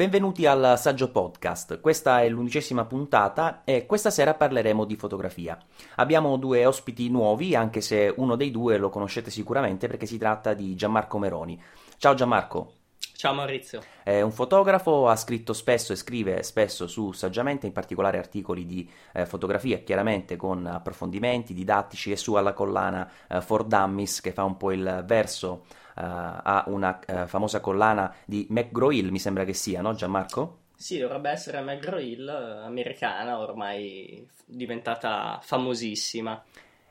Benvenuti al Saggio Podcast. Questa è l'undicesima puntata e questa sera parleremo di fotografia. Abbiamo due ospiti nuovi, anche se uno dei due lo conoscete sicuramente perché si tratta di Gianmarco Meroni. Ciao Gianmarco. Ciao Maurizio. È un fotografo, ha scritto spesso e scrive spesso su Saggiamente, in particolare articoli di eh, fotografia, chiaramente con approfondimenti didattici e su alla collana eh, For Dummies che fa un po' il verso eh, a una eh, famosa collana di McGraw-Hill, mi sembra che sia, no Gianmarco? Sì, dovrebbe essere McGraw-Hill, eh, americana, ormai diventata famosissima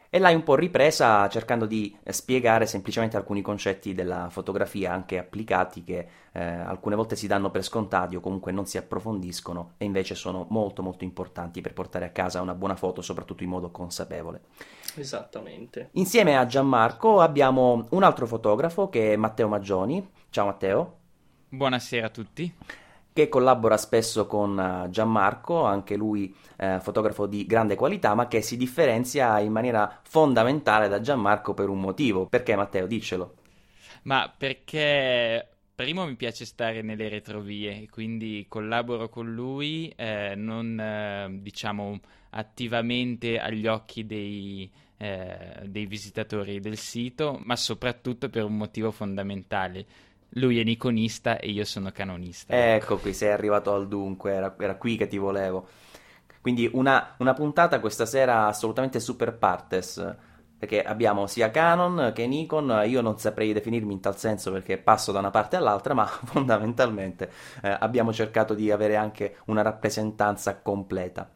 e l'hai un po' ripresa cercando di eh, spiegare semplicemente alcuni concetti della fotografia anche applicati che eh, alcune volte si danno per scontati o comunque non si approfondiscono e invece sono molto molto importanti per portare a casa una buona foto soprattutto in modo consapevole. Esattamente. Insieme a Gianmarco abbiamo un altro fotografo che è Matteo Maggioni. Ciao Matteo. Buonasera a tutti che collabora spesso con eh, Gianmarco, anche lui eh, fotografo di grande qualità, ma che si differenzia in maniera fondamentale da Gianmarco per un motivo. Perché Matteo, diccelo. Ma perché primo mi piace stare nelle retrovie, quindi collaboro con lui, eh, non eh, diciamo attivamente agli occhi dei, eh, dei visitatori del sito, ma soprattutto per un motivo fondamentale lui è niconista e io sono canonista. Ecco qui, sei arrivato al dunque, era, era qui che ti volevo. Quindi una, una, puntata questa sera assolutamente super partes, perché abbiamo sia Canon che Nikon, io non saprei definirmi in tal senso perché passo da una parte all'altra, ma fondamentalmente eh, abbiamo cercato di avere anche una rappresentanza completa.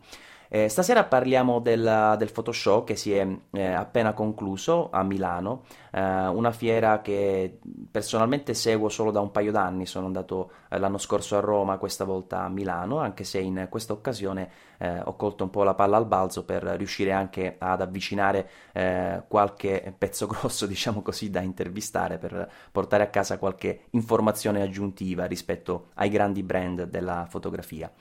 Eh, stasera parliamo del, del, Photoshop che si è eh, appena concluso a Milano, eh, una fiera che personalmente seguo solo da un paio d'anni, sono andato eh, l'anno scorso a Roma, questa volta a Milano, anche se in questa occasione eh, ho colto un po' la palla al balzo per riuscire anche ad avvicinare eh, qualche pezzo grosso, diciamo così, da intervistare, per portare a casa qualche informazione aggiuntiva rispetto ai grandi brand della fotografia.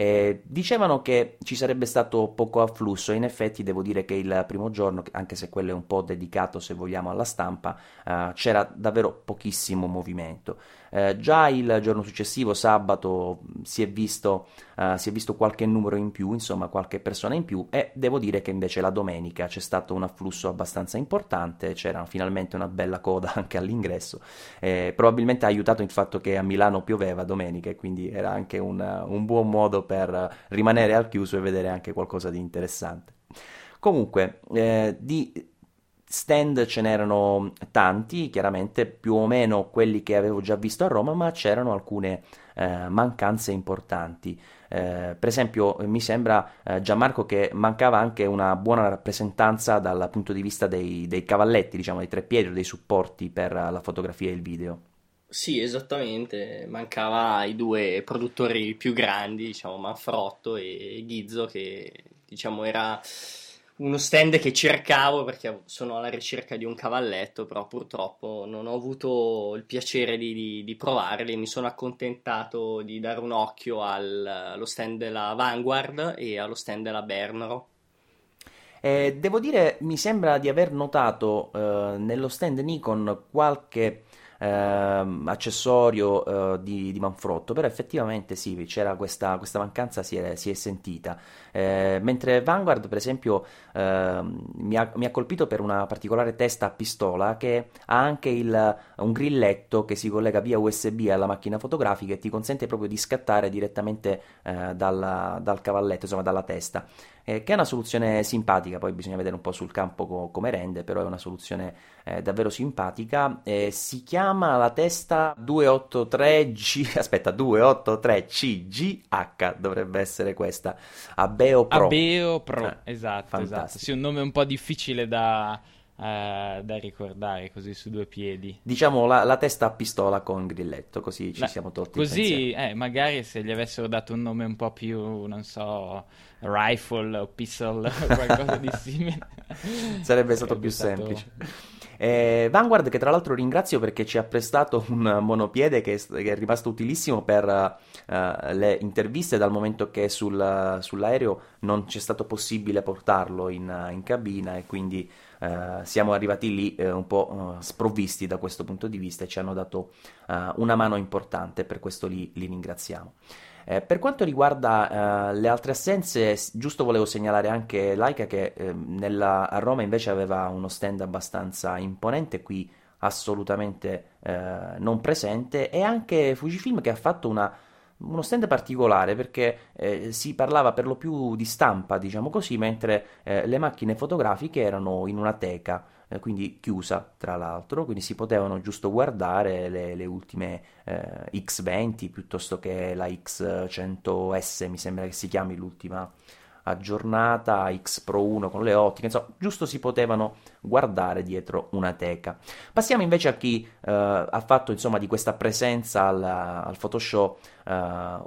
Eh, dicevano che ci sarebbe stato poco afflusso in effetti devo dire che il primo giorno, anche se quello è un po' dedicato se vogliamo alla stampa, eh, c'era davvero pochissimo movimento. Eh, già il giorno successivo, sabato, si è, visto, uh, si è visto qualche numero in più, insomma qualche persona in più e devo dire che invece la domenica c'è stato un afflusso abbastanza importante, c'era finalmente una bella coda anche all'ingresso, eh, probabilmente ha aiutato il fatto che a Milano pioveva domenica e quindi era anche un, un buon modo per rimanere al chiuso e vedere anche qualcosa di interessante. Comunque, eh, di Stand ce n'erano tanti, chiaramente più o meno quelli che avevo già visto a Roma, ma c'erano alcune eh, mancanze importanti. Eh, per esempio, mi sembra eh, Gianmarco che mancava anche una buona rappresentanza dal punto di vista dei, dei cavalletti, diciamo, dei tre piedi, dei supporti per la fotografia e il video. Sì, esattamente, mancava i due produttori più grandi, diciamo Manfrotto e Ghizzo, che diciamo era uno stand che cercavo perché sono alla ricerca di un cavalletto, però purtroppo non ho avuto il piacere di, di, di provarli. Mi sono accontentato di dare un occhio al, allo stand della Vanguard e allo stand della Bernero. Eh, devo dire, mi sembra di aver notato eh, nello stand Nikon qualche ehm, accessorio eh, di, di, Manfrotto, però effettivamente sì, c'era questa, questa mancanza, si è, si è sentita. Eh, mentre Vanguard, per esempio, eh, mi, ha, mi, ha, colpito per una particolare testa a pistola che ha anche il, un grilletto che si collega via USB alla macchina fotografica e ti consente proprio di scattare direttamente eh, dal, dal cavalletto, insomma dalla testa eh, che è una soluzione simpatica, poi bisogna vedere un po' sul campo co- come rende, però è una soluzione eh, davvero simpatica. Eh, si chiama la testa 283G, aspetta, 283CGH dovrebbe essere questa, Abeo Pro. Abeo Pro, eh, esatto, esatto. Sì, un nome un po' difficile da Uh, da ricordare così su due piedi. Diciamo la, la, testa a pistola con grilletto, così ci La, siamo tolti Così, eh, magari se gli avessero dato un nome un po' più, non so, rifle o pistol o qualcosa di simile. Sarebbe stato più stato... semplice. Eh, Vanguard che tra l'altro ringrazio perché ci ha prestato un monopiede che è, che è rimasto utilissimo per uh, le interviste dal momento che sul, sull'aereo non c'è stato possibile portarlo in, in cabina e quindi uh, siamo arrivati lì uh, un po' sprovvisti da questo punto di vista e ci hanno dato una mano importante, per questo li, li ringraziamo. Eh, per quanto riguarda eh, le altre assenze, giusto volevo segnalare anche Laika che eh, nella, a Roma invece aveva uno stand abbastanza imponente, qui assolutamente eh, non presente, e anche Fujifilm che ha fatto una, uno stand particolare perché eh, si parlava per lo più di stampa, diciamo così, mentre eh, le macchine fotografiche erano in una teca eh, quindi chiusa tra l'altro, quindi si potevano giusto guardare le, le ultime eh, X20 piuttosto che la X100S, mi sembra che si chiami l'ultima aggiornata, X Pro 1 con le ottiche, insomma, giusto si potevano guardare dietro una teca. Passiamo invece a chi eh, ha fatto insomma di questa presenza al, al Photoshop eh,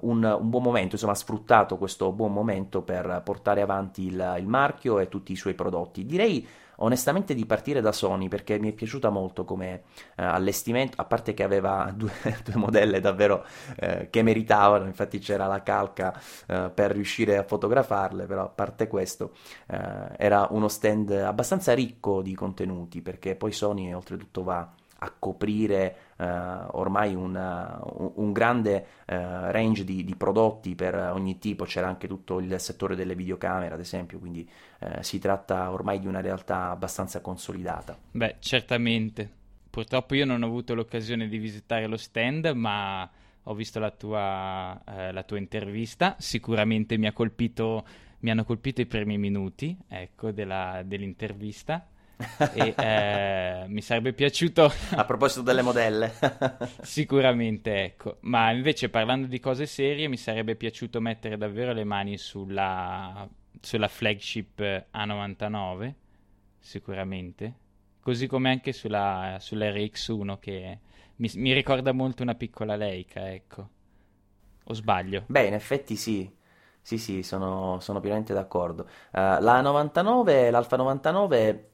un, un, buon momento, insomma ha sfruttato questo buon momento per portare avanti il, il marchio e tutti i suoi prodotti. Direi onestamente di partire da Sony perché mi è piaciuta molto come eh, allestimento, a parte che aveva due, due modelle davvero eh, che meritavano, infatti c'era la calca eh, per riuscire a fotografarle, però a parte questo eh, era uno stand abbastanza ricco di contenuti perché poi Sony oltretutto va a coprire uh, ormai una, un, grande uh, range di, di, prodotti per ogni tipo, c'era anche tutto il settore delle videocamere ad esempio, quindi uh, si tratta ormai di una realtà abbastanza consolidata. Beh, certamente. Purtroppo io non ho avuto l'occasione di visitare lo stand, ma ho visto la tua, la tua intervista, sicuramente mi, colpito, mi, hanno colpito i primi minuti ecco, della, dell'intervista e eh, mi sarebbe piaciuto... A proposito delle modelle. Sicuramente, ecco. Ma invece parlando di cose serie, mi sarebbe piaciuto mettere davvero le mani sulla, sulla flagship A99, sicuramente. Così come anche sulla, sulla RX1 che mi, mi ricorda molto una piccola Leica, ecco. O sbaglio? Beh, in effetti sì. Sì, sì, sono, sono pienamente d'accordo. Uh, la 99, l'Alfa 99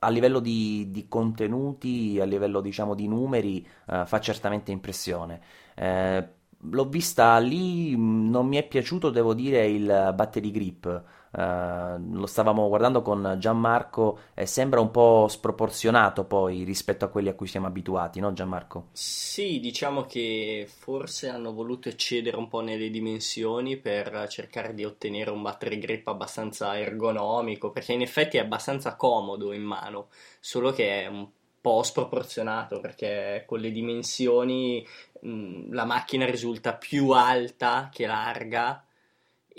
a livello di, di, contenuti, a livello diciamo di numeri, uh, fa certamente impressione. Eh, l'ho vista lì, non mi è piaciuto, devo dire, il battery grip. Uh, lo stavamo guardando con Gianmarco e sembra un po' sproporzionato poi rispetto a quelli a cui siamo abituati, no Gianmarco? Sì, diciamo che forse hanno voluto eccedere un po' nelle dimensioni per cercare di ottenere un battery grip abbastanza ergonomico, perché in effetti è abbastanza comodo in mano, solo che è un po' sproporzionato perché con le dimensioni mh, la macchina risulta più alta che larga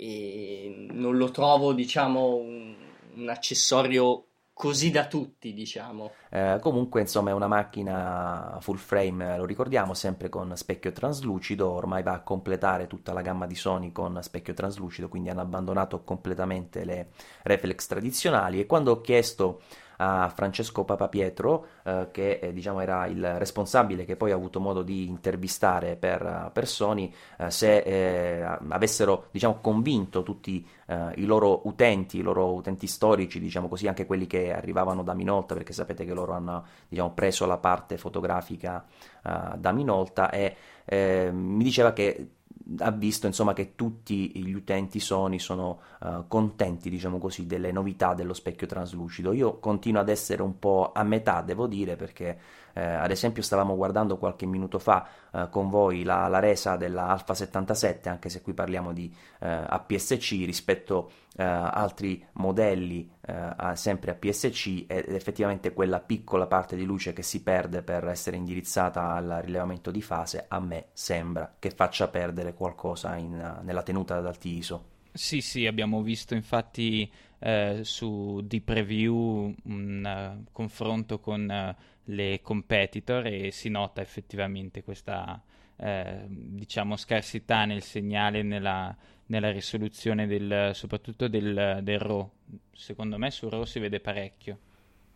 e non lo trovo, diciamo, un, un accessorio così da tutti, diciamo. Eh, comunque, insomma, è una macchina full frame, lo ricordiamo, sempre con specchio traslucido, ormai va a completare tutta la gamma di Sony con specchio traslucido, quindi hanno abbandonato completamente le reflex tradizionali e quando ho chiesto a Francesco Papapietro, eh, che eh, diciamo, era il responsabile che poi ha avuto modo di intervistare per, per Sony, eh, se eh, avessero diciamo, convinto tutti eh, i loro utenti, i loro utenti storici, diciamo così, anche quelli che arrivavano da Minolta, perché sapete che loro hanno diciamo, preso la parte fotografica eh, da Minolta e mi diceva che ha visto insomma che tutti gli utenti Sony sono uh, contenti diciamo così delle novità dello specchio traslucido. Io continuo ad essere un po' a metà devo dire perché eh, ad esempio stavamo guardando qualche minuto fa eh, con voi la, la, resa della Alfa 77 anche se qui parliamo di eh, APS-C rispetto altri modelli eh, sempre APS-C ed effettivamente quella piccola parte di luce che si perde per essere indirizzata al rilevamento di fase a me sembra che faccia perdere qualcosa in, nella tenuta ad alti ISO sì, sì, abbiamo visto infatti eh, su di preview un uh, confronto con uh, le competitor e si nota effettivamente questa eh, diciamo scarsità nel segnale nella, nella risoluzione del, soprattutto del, del RAW. Secondo me sul RAW si vede parecchio.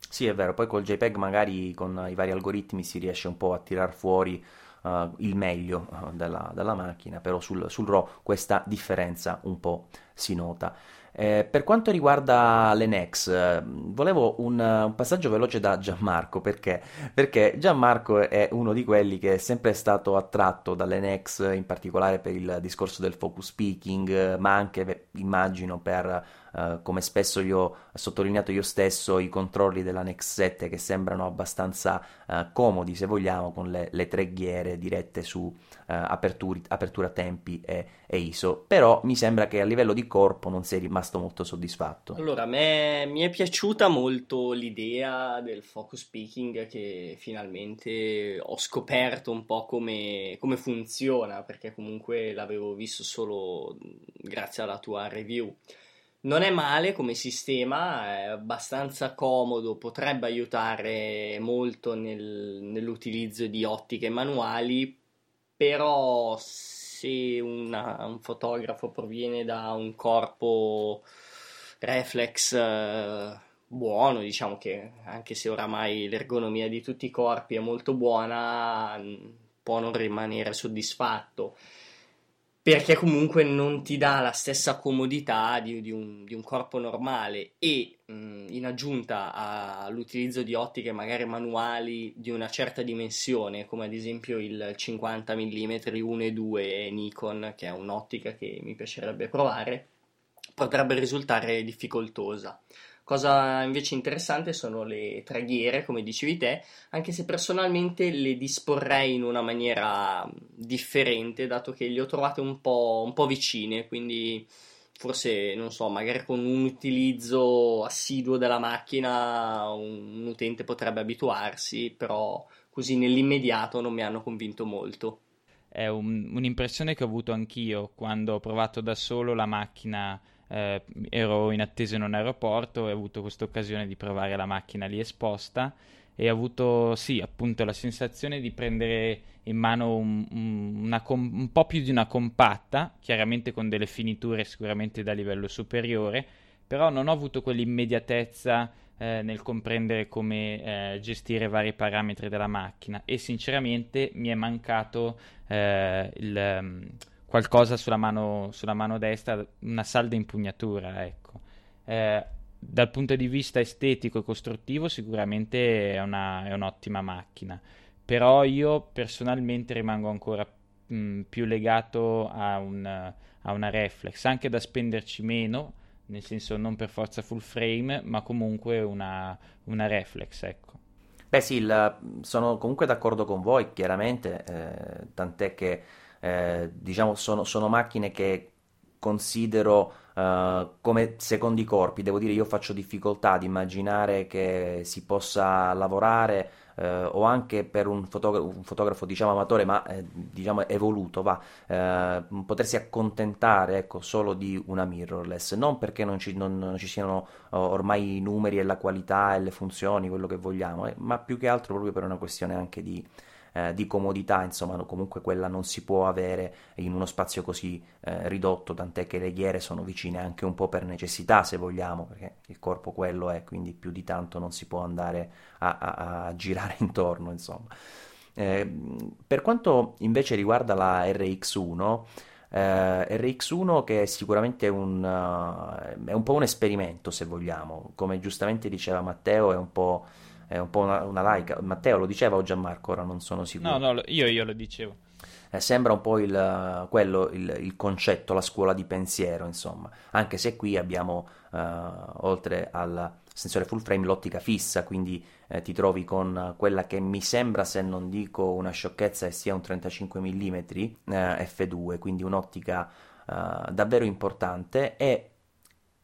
Sì, è vero, poi col JPEG magari con i vari algoritmi si riesce un po' a tirar fuori uh, il meglio uh, della, della, macchina, però sul, sul RAW questa differenza un po' si nota. Eh, per quanto riguarda le Nex, eh, volevo un, un, passaggio veloce da Gianmarco perché? perché Gianmarco è uno di quelli che è sempre stato attratto dalle Nex, in particolare per il discorso del focus speaking, ma anche immagino per Uh, come spesso io ho sottolineato io stesso, i controlli della Nex 7 che sembrano abbastanza uh, comodi, se vogliamo, con le, le tre ghiere dirette su uh, aperturi, apertura tempi e, e, ISO. Però mi sembra che a livello di corpo non sei rimasto molto soddisfatto. Allora, a me mi è piaciuta molto l'idea del focus speaking che finalmente ho scoperto un po' come, come funziona, perché comunque l'avevo visto solo grazie alla tua review. Non è male come sistema, è abbastanza comodo, potrebbe aiutare molto nel, nell'utilizzo di ottiche manuali, però se una, un fotografo proviene da un corpo reflex eh, buono, diciamo che anche se oramai l'ergonomia di tutti i corpi è molto buona, può non rimanere soddisfatto perché comunque non ti dà la stessa comodità di, di, un, di un, corpo normale e mh, in aggiunta all'utilizzo di ottiche magari manuali di una certa dimensione, come ad esempio il 50 mm 1.2 Nikon, che è un'ottica che mi piacerebbe provare, potrebbe risultare difficoltosa. Cosa invece interessante sono le traghiere, come dicevi te, anche se personalmente le disporrei in una maniera differente, dato che le ho trovate un po', un po vicine, quindi forse, non so, magari con un utilizzo assiduo della macchina un utente potrebbe abituarsi, però così nell'immediato non mi hanno convinto molto. È un, un'impressione che ho avuto anch'io quando ho provato da solo la macchina eh, ero in attesa in un aeroporto e ho avuto questa occasione di provare la macchina lì esposta e ho avuto, sì, appunto la sensazione di prendere in mano un, un, com- un po' più di una compatta, chiaramente con delle finiture sicuramente da livello superiore, però non ho avuto quell'immediatezza eh, nel comprendere come eh, gestire vari parametri della macchina e sinceramente mi è mancato eh, il... Qualcosa sulla mano, sulla mano destra, una salda impugnatura, ecco. Eh, dal punto di vista estetico e costruttivo sicuramente è, una, è un'ottima macchina, però io personalmente rimango ancora mh, più legato a, un, a una reflex, anche da spenderci meno, nel senso non per forza full frame, ma comunque una, una reflex, ecco. Beh sì, il, sono comunque d'accordo con voi, chiaramente, eh, tant'è che eh, diciamo sono, sono, macchine che considero uh, come secondi corpi, devo dire io faccio difficoltà ad immaginare che si possa lavorare uh, o anche per un fotografo, un fotografo diciamo amatore ma eh, diciamo evoluto, va, uh, potersi accontentare ecco, solo di una mirrorless, non perché non ci, non, non ci siano ormai i numeri e la qualità e le funzioni, quello che vogliamo, eh, ma più che altro proprio per una questione anche di eh, di comodità, insomma, comunque quella non si può avere in uno spazio così eh, ridotto, tant'è che le ghiere sono vicine anche un po' per necessità, se vogliamo, perché il corpo quello è, quindi più di tanto non si può andare a, a, a girare intorno, insomma. Eh, per quanto invece riguarda la RX1, eh, RX1 che è sicuramente un, uh, è un po' un esperimento se vogliamo, come giustamente diceva Matteo è un po' è un po' una, una laica. Matteo lo diceva o Gianmarco? Ora non sono sicuro. No, no, io, io lo dicevo. Eh, sembra un po' il, quello, il, il, concetto, la scuola di pensiero, insomma. Anche se qui abbiamo, uh, oltre al sensore full frame, l'ottica fissa, quindi eh, ti trovi con quella che mi sembra, se non dico una sciocchezza, sia un 35 mm eh, f2, quindi un'ottica uh, davvero importante e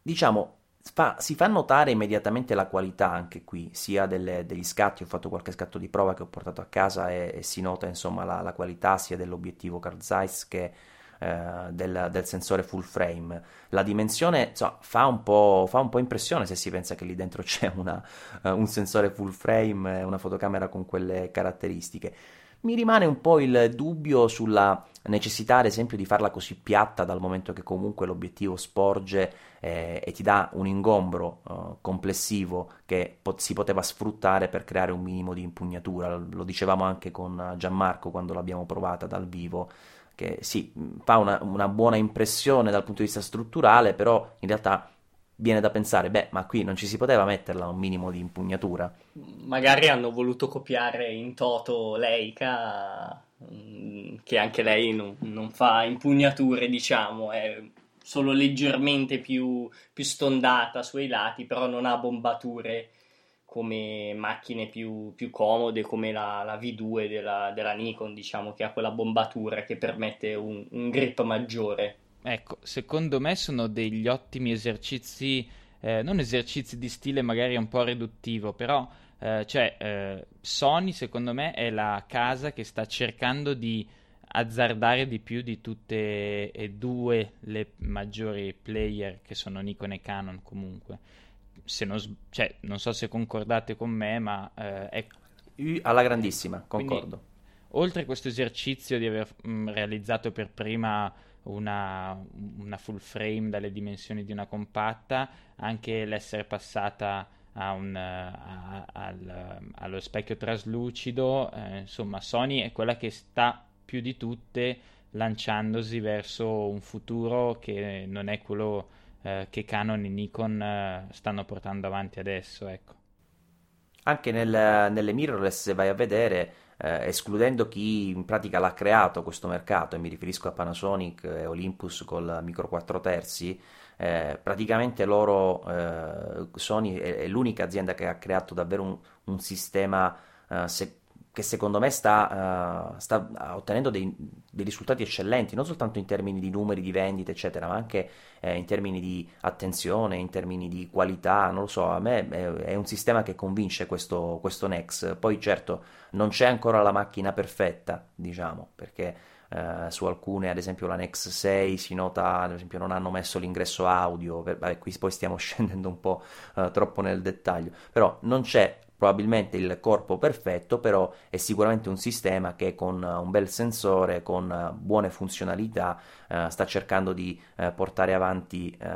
diciamo Fa, si fa notare immediatamente la qualità anche qui, sia delle, degli scatti, ho fatto qualche scatto di prova che ho portato a casa e, e si nota insomma la, la, qualità sia dell'obiettivo Carl Zeiss che eh, del, del, sensore full frame. La dimensione insomma, fa, un fa, un po', impressione se si pensa che lì dentro c'è una, uh, un sensore full frame una fotocamera con quelle caratteristiche. Mi rimane un po' il dubbio sulla necessità, ad esempio, di farla così piatta dal momento che comunque l'obiettivo sporge eh, e ti dà un ingombro eh, complessivo che pot- si poteva sfruttare per creare un minimo di impugnatura. Lo dicevamo anche con Gianmarco quando l'abbiamo provata dal vivo che sì, fa una, una, buona impressione dal punto di vista strutturale, però in realtà viene da pensare, beh, ma qui non ci si poteva metterla un minimo di impugnatura. Magari hanno voluto copiare in toto Leica, mm, che anche lei non, non fa impugnature, diciamo, è solo leggermente più, più stondata sui lati, però non ha bombature come macchine più, più comode come la, la V2 della, della, Nikon, diciamo, che ha quella bombatura che permette un, un grip maggiore. Ecco, secondo me sono degli ottimi esercizi, eh, non esercizi di stile magari un po' riduttivo, però eh, cioè, eh, Sony secondo me è la casa che sta cercando di azzardare di più di tutte e due le maggiori player che sono Nikon e Canon comunque. Se non, cioè, non so se concordate con me, ma eh, è... Alla grandissima, concordo. Quindi, oltre a questo esercizio di aver mh, mm, realizzato per prima una, una, full frame dalle dimensioni di una compatta, anche l'essere passata a un, a, al, allo specchio traslucido, eh, insomma Sony è quella che sta più di tutte lanciandosi verso un futuro che non è quello eh, che Canon e Nikon eh, stanno portando avanti adesso. Ecco. Anche nel, nelle mirrorless, se vai a vedere, eh, escludendo chi in pratica l'ha creato questo mercato, e mi riferisco a Panasonic e Olympus col micro 4 terzi, eh, praticamente loro, eh, Sony è, è, l'unica azienda che ha creato davvero un, un sistema eh, se, che secondo me sta, uh, sta ottenendo dei, dei, risultati eccellenti, non soltanto in termini di numeri di vendite, eccetera, ma anche eh, in termini di attenzione, in termini di qualità, non lo so, a me è, è un sistema che convince questo, questo, Nex. Poi certo non c'è ancora la macchina perfetta, diciamo, perché eh, su alcune, ad esempio la Nex 6, si nota, ad esempio non hanno messo l'ingresso audio, per, vabbè, qui poi stiamo scendendo un po' eh, troppo nel dettaglio, però non c'è probabilmente il corpo perfetto, però è sicuramente un sistema che con un bel sensore, con buone funzionalità, eh, sta cercando di eh, portare avanti eh,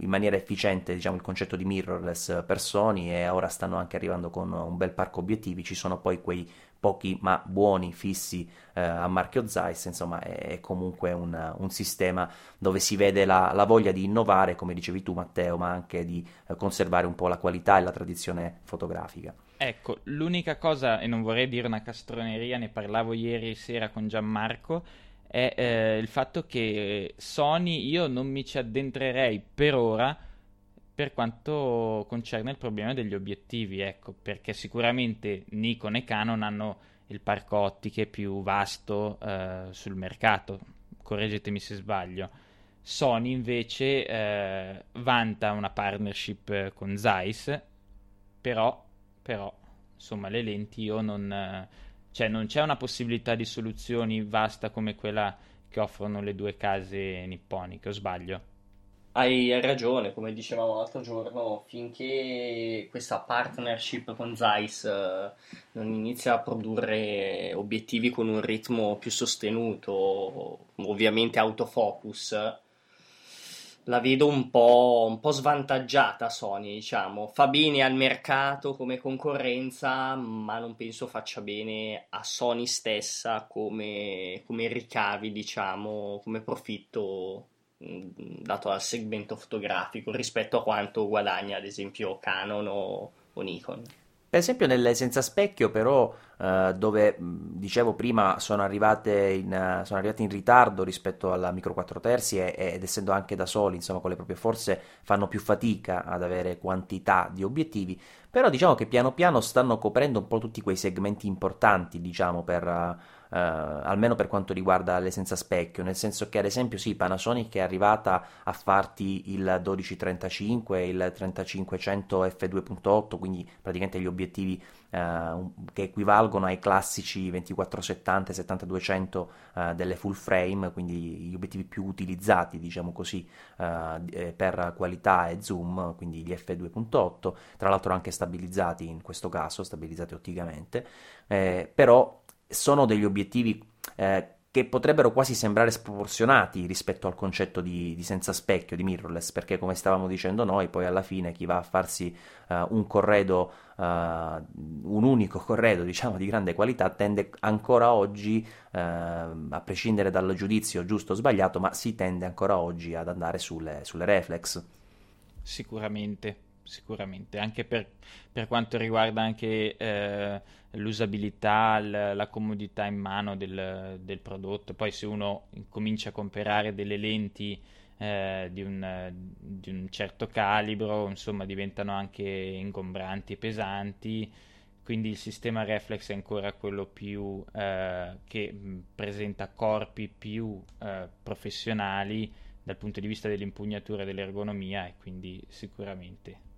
in maniera efficiente diciamo, il concetto di mirrorless per Sony e ora stanno anche arrivando con un bel parco obiettivi, ci sono poi quei pochi ma buoni fissi eh, a marchio Zeiss, insomma è, è comunque un, un, sistema dove si vede la, la, voglia di innovare, come dicevi tu Matteo, ma anche di eh, conservare un po' la qualità e la tradizione fotografica. Ecco, l'unica cosa, e non vorrei dire una castroneria, ne parlavo ieri sera con Gianmarco, è eh, il fatto che Sony io non mi ci addentrerei per ora per quanto concerne il problema degli obiettivi, ecco, perché sicuramente Nikon e Canon hanno il parco ottiche più vasto eh, sul mercato, correggetemi se sbaglio. Sony invece eh, vanta una partnership con Zeiss, però, però, insomma, le lenti io non... cioè non c'è una possibilità di soluzioni vasta come quella che offrono le due case nipponiche, o sbaglio? Hai ragione, come dicevamo l'altro giorno, finché questa partnership con Zeiss uh, non inizia a produrre obiettivi con un ritmo più sostenuto, ovviamente autofocus, la vedo un po', un po', svantaggiata Sony, diciamo. Fa bene al mercato come concorrenza, ma non penso faccia bene a Sony stessa come, come ricavi, diciamo, come profitto dato al segmento fotografico rispetto a quanto guadagna ad esempio Canon o, o Nikon. Per esempio nelle senza specchio però eh, dove dicevo prima sono arrivate, in, sono arrivate in ritardo rispetto alla micro 4 terzi e, ed essendo anche da soli insomma con le proprie forze fanno più fatica ad avere quantità di obiettivi però diciamo che piano piano stanno coprendo un po' tutti quei segmenti importanti diciamo per eh, almeno per quanto riguarda le senza specchio, nel senso che ad esempio sì, Panasonic è arrivata a farti il 1235 il 3500 f2.8, quindi praticamente gli obiettivi Uh, che equivalgono ai classici 2470 e 7200 uh, delle full frame, quindi gli obiettivi più utilizzati, diciamo così, uh, per qualità e zoom, quindi gli f2.8, tra l'altro anche stabilizzati in questo caso, stabilizzati otticamente, eh, però sono degli obiettivi eh, che potrebbero quasi sembrare sproporzionati rispetto al concetto di, di, senza specchio, di mirrorless, perché come stavamo dicendo noi, poi alla fine chi va a farsi uh, un corredo, uh, un unico corredo, diciamo, di grande qualità, tende ancora oggi, uh, a prescindere dal giudizio giusto o sbagliato, ma si tende ancora oggi ad andare sulle, sulle reflex. Sicuramente, sicuramente, anche per, per quanto riguarda anche eh, l'usabilità, l- la comodità in mano del, del, prodotto. Poi se uno comincia a comprare delle lenti eh, di, un, di, un, certo calibro, insomma, diventano anche ingombranti e pesanti. Quindi il sistema reflex è ancora quello più eh, che mh, presenta corpi più eh, professionali dal punto di vista dell'impugnatura e dell'ergonomia e quindi sicuramente.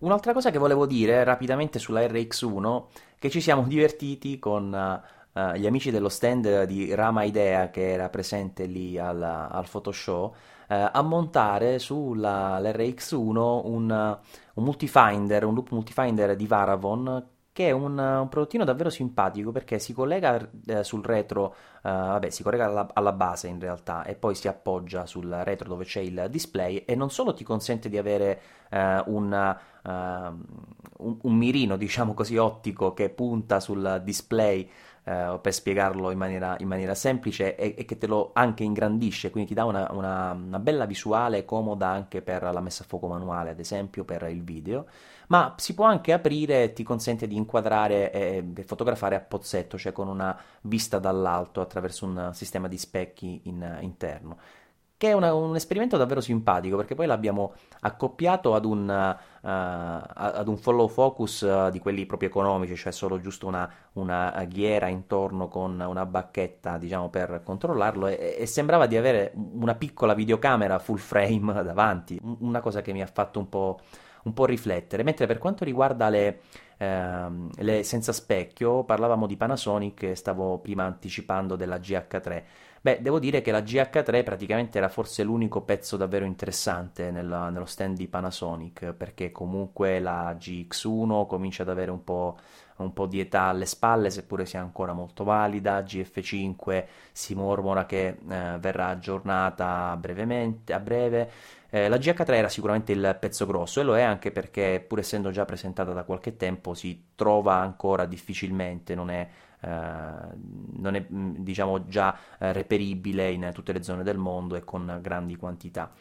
Un'altra cosa che volevo dire rapidamente sulla RX1 che ci siamo divertiti con uh, gli amici dello stand di Rama Idea che era presente lì al, al Photoshow uh, a montare sulla RX1 un, un multifinder, un loop multifinder di Varavon che è un, un prodottino davvero simpatico perché si collega eh, sul retro, eh, vabbè, si collega alla, alla, base in realtà e poi si appoggia sul retro dove c'è il display e non solo ti consente di avere eh, un, uh, un, un, mirino, diciamo così, ottico che punta sul display Uh, per spiegarlo in maniera, in maniera semplice e, e, che te lo anche ingrandisce, quindi ti dà una, una, una, bella visuale comoda anche per la messa a fuoco manuale, ad esempio per il video ma si può anche aprire e ti consente di inquadrare e fotografare a pozzetto, cioè con una vista dall'alto attraverso un sistema di specchi in, interno che è una, un esperimento davvero simpatico perché poi l'abbiamo accoppiato ad un, uh, ad un follow focus uh, di quelli proprio economici, cioè solo giusto una, una, ghiera intorno con una bacchetta diciamo per controllarlo e, e, sembrava di avere una piccola videocamera full frame davanti, una cosa che mi ha fatto un po' un po' riflettere. Mentre per quanto riguarda le, ehm, le senza specchio, parlavamo di Panasonic stavo prima anticipando della GH3. Beh, devo dire che la GH3 praticamente era forse l'unico pezzo davvero interessante nella, nello stand di Panasonic, perché comunque la GX1 comincia ad avere un po', un po', di età alle spalle, seppure sia ancora molto valida, GF5 si mormora che eh, verrà aggiornata brevemente, a breve, eh, la GH3 era sicuramente il pezzo grosso e lo è anche perché, pur essendo già presentata da qualche tempo, si trova ancora difficilmente, non è, eh, non è mm, diciamo, già eh, reperibile in tutte le zone del mondo e con grandi quantità.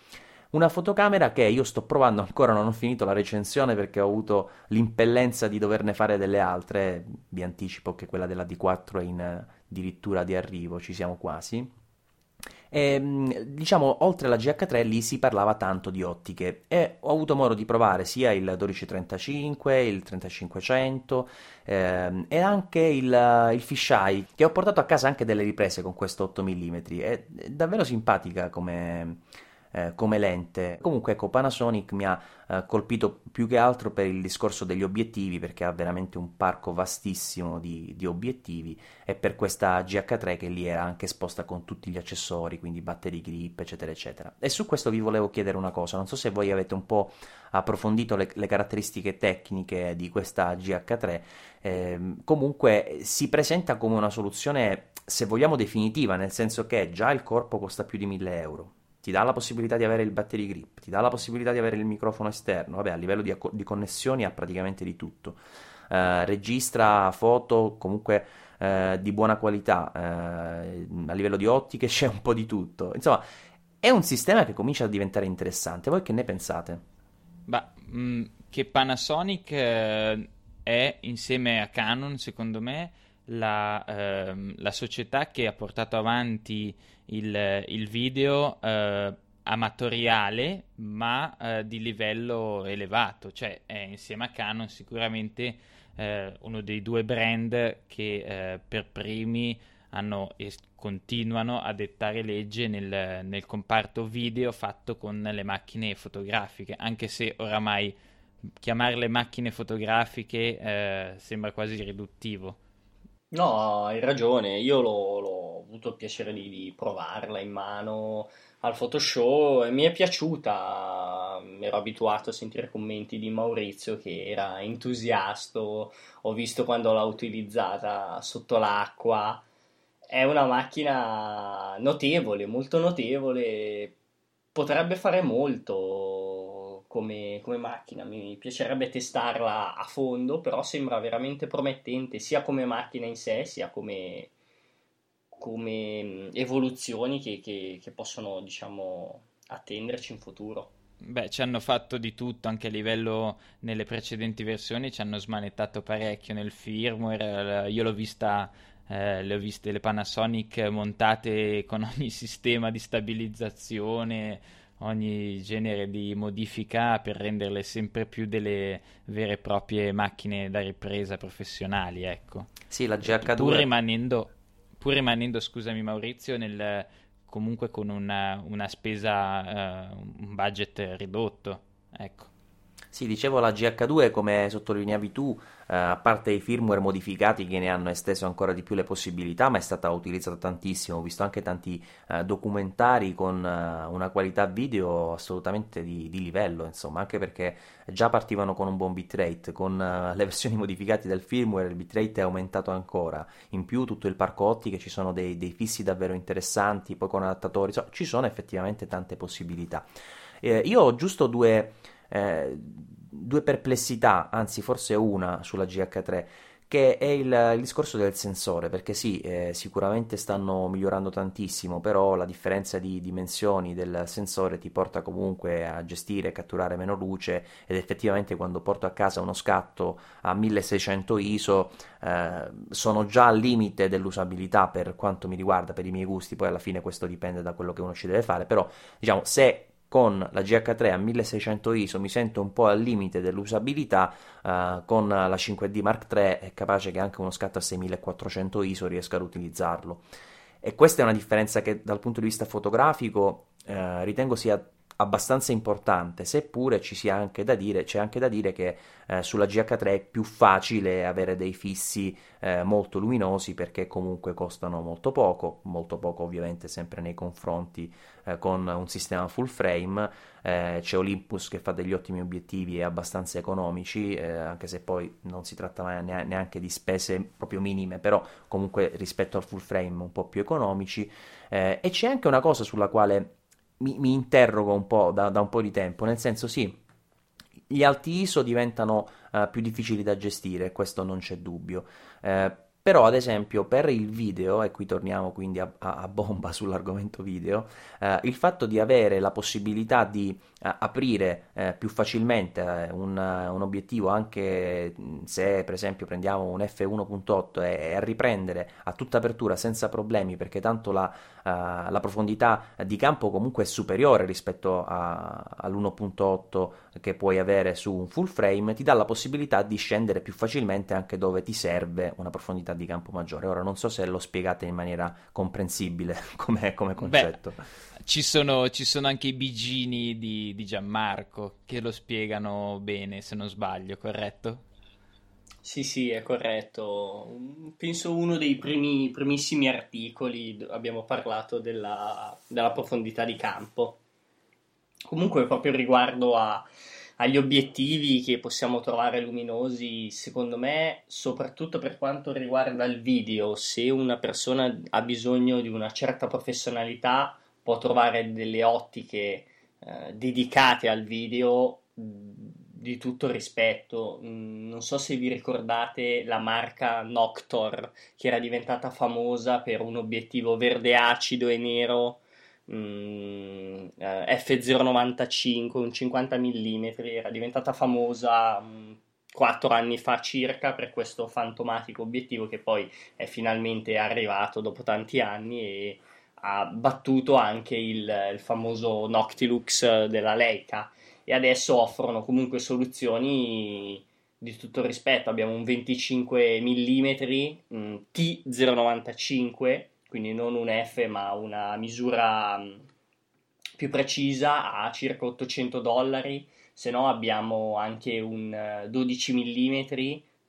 Una fotocamera che io sto provando ancora, non ho finito la recensione perché ho avuto l'impellenza di doverne fare delle altre. Vi anticipo che quella della D4 è in addirittura di arrivo, ci siamo quasi. E, ehm, diciamo, oltre alla GH3 lì si parlava tanto di ottiche e ho avuto modo di provare sia il 1235, il 3500 ehm, e anche il, il fisheye che ho portato a casa anche delle riprese con questo 8 mm. È, è davvero simpatica come eh, come lente. Comunque ecco, Panasonic mi ha eh, colpito più che altro per il discorso degli obiettivi, perché ha veramente un parco vastissimo di, di obiettivi e per questa GH3 che lì era anche esposta con tutti gli accessori, quindi battery grip, eccetera, eccetera. E su questo vi volevo chiedere una cosa, non so se voi avete un po' approfondito le, le caratteristiche tecniche di questa GH3, eh, comunque si presenta come una soluzione se vogliamo definitiva, nel senso che già il corpo costa più di 1000 euro ti dà la possibilità di avere il battery grip, ti dà la possibilità di avere il microfono esterno, vabbè a livello di, di connessioni ha praticamente di tutto, uh, registra foto comunque uh, di buona qualità, uh, a livello di ottiche c'è un po' di tutto, insomma è un sistema che comincia a diventare interessante, voi che ne pensate? Mh, mm, che Panasonic è insieme a Canon secondo me la, ehm, la società che ha portato avanti il, il video eh, amatoriale ma eh, di livello elevato, cioè è insieme a Canon sicuramente eh, uno dei due brand che eh, per primi hanno e continuano a dettare legge nel, nel comparto video fatto con le macchine fotografiche, anche se oramai chiamarle macchine fotografiche eh, sembra quasi riduttivo. No, hai ragione, io l'ho, avuto il piacere di, di provarla in mano al Photoshop e mi è piaciuta, ero abituato a sentire commenti di Maurizio che era entusiasta, ho visto quando l'ha utilizzata sotto l'acqua, è una macchina notevole, molto notevole, potrebbe fare molto come, come, macchina, mi piacerebbe testarla a fondo, però sembra veramente promettente sia come macchina in sé, sia come, come evoluzioni che, che, che possono, diciamo, attenderci in futuro. Beh, ci hanno fatto di tutto anche a livello nelle precedenti versioni, ci hanno smanettato parecchio nel firmware. Io l'ho vista, eh, le ho viste le Panasonic montate con ogni sistema di stabilizzazione, ogni genere di modifica per renderle sempre più delle vere e proprie macchine da ripresa professionali, ecco. Sì, la GH2 pur rimanendo, pur rimanendo scusami Maurizio, nel, comunque con una, una spesa, uh, un budget ridotto. Ecco. Sì, dicevo la GH2, come sottolineavi tu, eh, a parte i firmware modificati che ne hanno esteso ancora di più le possibilità, ma è stata utilizzata tantissimo. Ho visto anche tanti eh, documentari con eh, una qualità video assolutamente di, di, livello, insomma, anche perché già partivano con un buon bitrate. Con eh, le versioni modificate del firmware il bitrate è aumentato ancora. In più, tutto il parco ottiche ci sono dei, dei fissi davvero interessanti, poi con adattatori, insomma, ci sono effettivamente tante possibilità. Eh, io ho giusto due eh, due perplessità, anzi forse una sulla GH3, che è il, il discorso del sensore, perché sì, eh, sicuramente stanno migliorando tantissimo, però la differenza di dimensioni del sensore ti porta comunque a gestire e catturare meno luce ed effettivamente quando porto a casa uno scatto a 1600 ISO eh, sono già al limite dell'usabilità per quanto mi riguarda, per i miei gusti, poi alla fine questo dipende da quello che uno ci deve fare, però diciamo se con la GH3 a 1600 ISO mi sento un po' al limite dell'usabilità, uh, con la 5D Mark III è capace che anche uno scatto a 6400 ISO riesca ad utilizzarlo. E questa è una differenza che dal punto di vista fotografico uh, ritengo sia abbastanza importante, seppure ci sia anche da dire, c'è anche da dire che eh, sulla GH3 è più facile avere dei fissi eh, molto luminosi perché comunque costano molto poco, molto poco ovviamente sempre nei confronti eh, con un sistema full frame, eh, c'è Olympus che fa degli ottimi obiettivi e abbastanza economici, eh, anche se poi non si tratta neanche di spese proprio minime, però comunque rispetto al full frame un po' più economici, eh, e c'è anche una cosa sulla quale mi, mi interrogo un po' da, da, un po' di tempo, nel senso sì, gli alti ISO diventano uh, più difficili da gestire, questo non c'è dubbio. Uh, però, ad esempio, per il video, e qui torniamo quindi a, a, a bomba sull'argomento video, eh, il fatto di avere la possibilità di eh, aprire eh, più facilmente eh, un, un, obiettivo, anche se per esempio prendiamo un f1.8 e, e riprendere a tutta apertura senza problemi, perché tanto la, la profondità di campo comunque è superiore rispetto a, all'1.8 che puoi avere su un full frame, ti dà la possibilità di scendere più facilmente anche dove ti serve una profondità di campo maggiore. Ora non so se lo spiegate in maniera comprensibile come, come concetto. Beh, ci, sono, ci sono, anche i bigini di, di Gianmarco che lo spiegano bene, se non sbaglio, corretto? Sì, sì, è corretto. Penso uno dei primi, primissimi articoli abbiamo parlato della, della profondità di campo. Comunque, proprio riguardo a, agli obiettivi che possiamo trovare luminosi, secondo me, soprattutto per quanto riguarda il video, se una persona ha bisogno di una certa professionalità, può trovare delle ottiche eh, dedicate al video di tutto rispetto. non so se vi ricordate la marca Noctor, che era diventata famosa per un obiettivo verde acido e nero Mm, eh, F095, un 50 mm, era diventata famosa mh, mm, 4 anni fa circa per questo fantomatico obiettivo che poi è finalmente arrivato dopo tanti anni e ha battuto anche il, il famoso Noctilux della Leica e adesso offrono comunque soluzioni di tutto rispetto. Abbiamo un 25 mm T095 quindi non un F ma una misura mm, più precisa a circa 800 dollari, se no abbiamo anche un 12 mm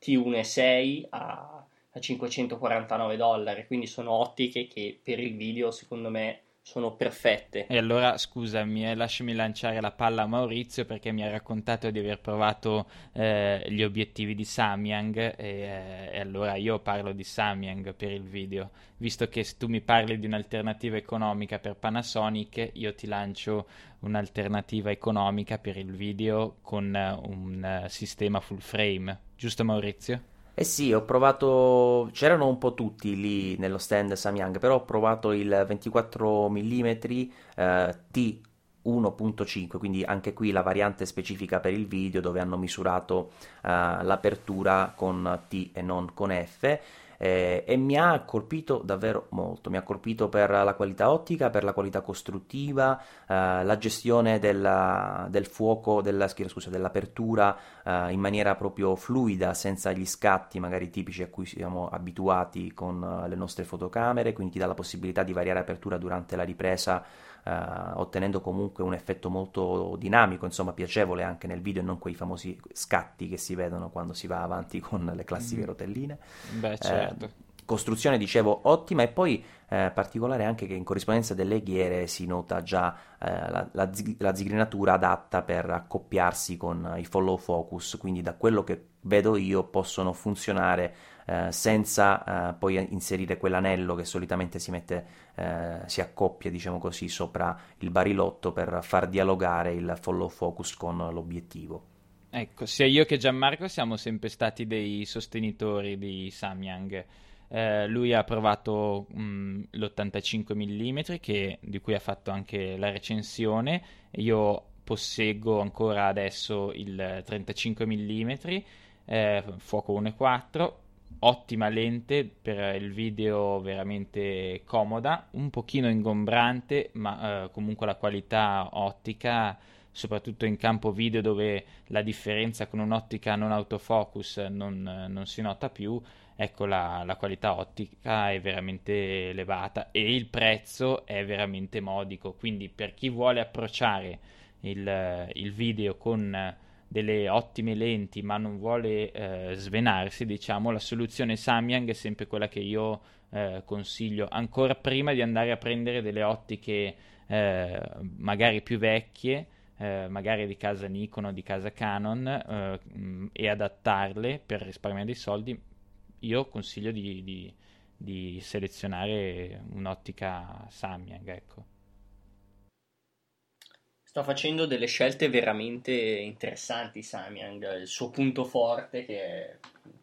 T1.6 a, a 549 dollari, quindi sono ottiche che per il video secondo me sono perfette. E allora scusami, eh, lasciami lanciare la palla a Maurizio perché mi ha raccontato di aver provato eh, gli obiettivi di Samyang e, eh, e, allora io parlo di Samyang per il video. Visto che tu mi parli di un'alternativa economica per Panasonic, io ti lancio un'alternativa economica per il video con un uh, sistema full frame. Giusto Maurizio? Eh sì, ho provato, c'erano un po' tutti lì nello stand Samyang, però ho provato il 24 mm eh, T 1.5, quindi anche qui la variante specifica per il video dove hanno misurato uh, l'apertura con T e non con F eh, e mi ha colpito davvero molto, mi ha colpito per la qualità ottica, per la qualità costruttiva, eh, la gestione della, del fuoco, della, scusa, dell'apertura eh, in maniera proprio fluida, senza gli scatti magari tipici a cui siamo abituati con uh, le nostre fotocamere, quindi ti dà la possibilità di variare apertura durante la ripresa Uh, ottenendo comunque un effetto molto dinamico, insomma piacevole anche nel video e non quei famosi scatti che si vedono quando si va avanti con le classiche mm. rotelline. Beh, certo. Eh, costruzione, dicevo, ottima e poi eh, particolare anche che in corrispondenza delle ghiere si nota già eh, la, la, la, zigrinatura adatta per accoppiarsi con i follow focus, quindi da quello che vedo io possono funzionare eh, senza eh, poi inserire quell'anello che solitamente si mette, eh, si accoppia diciamo così sopra il barilotto per far dialogare il follow focus con l'obiettivo. Ecco, sia io che Gianmarco siamo sempre stati dei sostenitori di Samyang. Eh, lui ha provato mh, l'85 mm che, di cui ha fatto anche la recensione. Io posseggo ancora adesso il 35 mm, eh, fuoco 1.4 ottima lente per il video veramente comoda, un pochino ingombrante, ma eh, comunque la qualità ottica, soprattutto in campo video dove la differenza con un'ottica non autofocus non, non si nota più, ecco la, la, qualità ottica è veramente elevata e il prezzo è veramente modico, quindi per chi vuole approcciare il, il video con delle ottime lenti ma non vuole eh, svenarsi, diciamo, la soluzione Samyang è sempre quella che io eh, consiglio ancora prima di andare a prendere delle ottiche eh, magari più vecchie, eh, magari di casa Nikon o di casa Canon eh, e adattarle per risparmiare dei soldi. Io consiglio di, di, di selezionare un'ottica Samyang, ecco sta facendo delle scelte veramente interessanti Samyang, il suo punto forte che è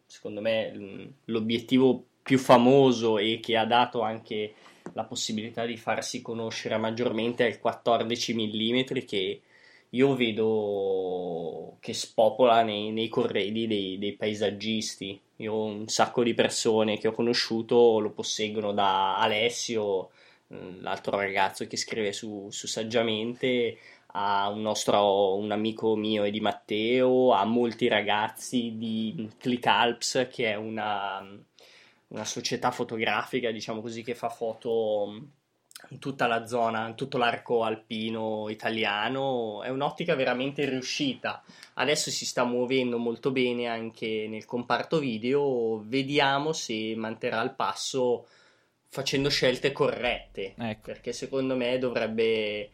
secondo me l'obiettivo più famoso e che ha dato anche la possibilità di farsi conoscere maggiormente è il 14 mm che io vedo che spopola nei, nei corredi dei, dei, paesaggisti. Io ho un sacco di persone che ho conosciuto lo posseggono da Alessio, l'altro ragazzo che scrive su, su Saggiamente, a un nostro un amico mio e di Matteo, a molti ragazzi di ClickAlps, che è una, una società fotografica, diciamo così, che fa foto in tutta la zona, in tutto l'arco alpino italiano. È un'ottica veramente riuscita. Adesso si sta muovendo molto bene anche nel comparto video. Vediamo se manterrà il passo facendo scelte corrette. Ecco. Perché secondo me dovrebbe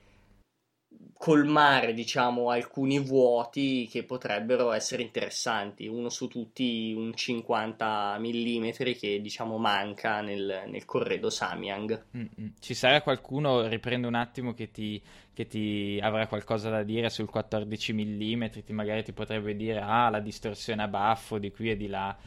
colmare, diciamo, alcuni vuoti che potrebbero essere interessanti. Uno su tutti, un 50 mm che, diciamo, manca nel, nel corredo Samyang. Mm-hmm. Ci sarà qualcuno, riprendo un attimo, che ti, che ti avrà qualcosa da dire sul 14 mm, ti, magari ti potrebbe dire, ah, la distorsione a baffo di qui e di là.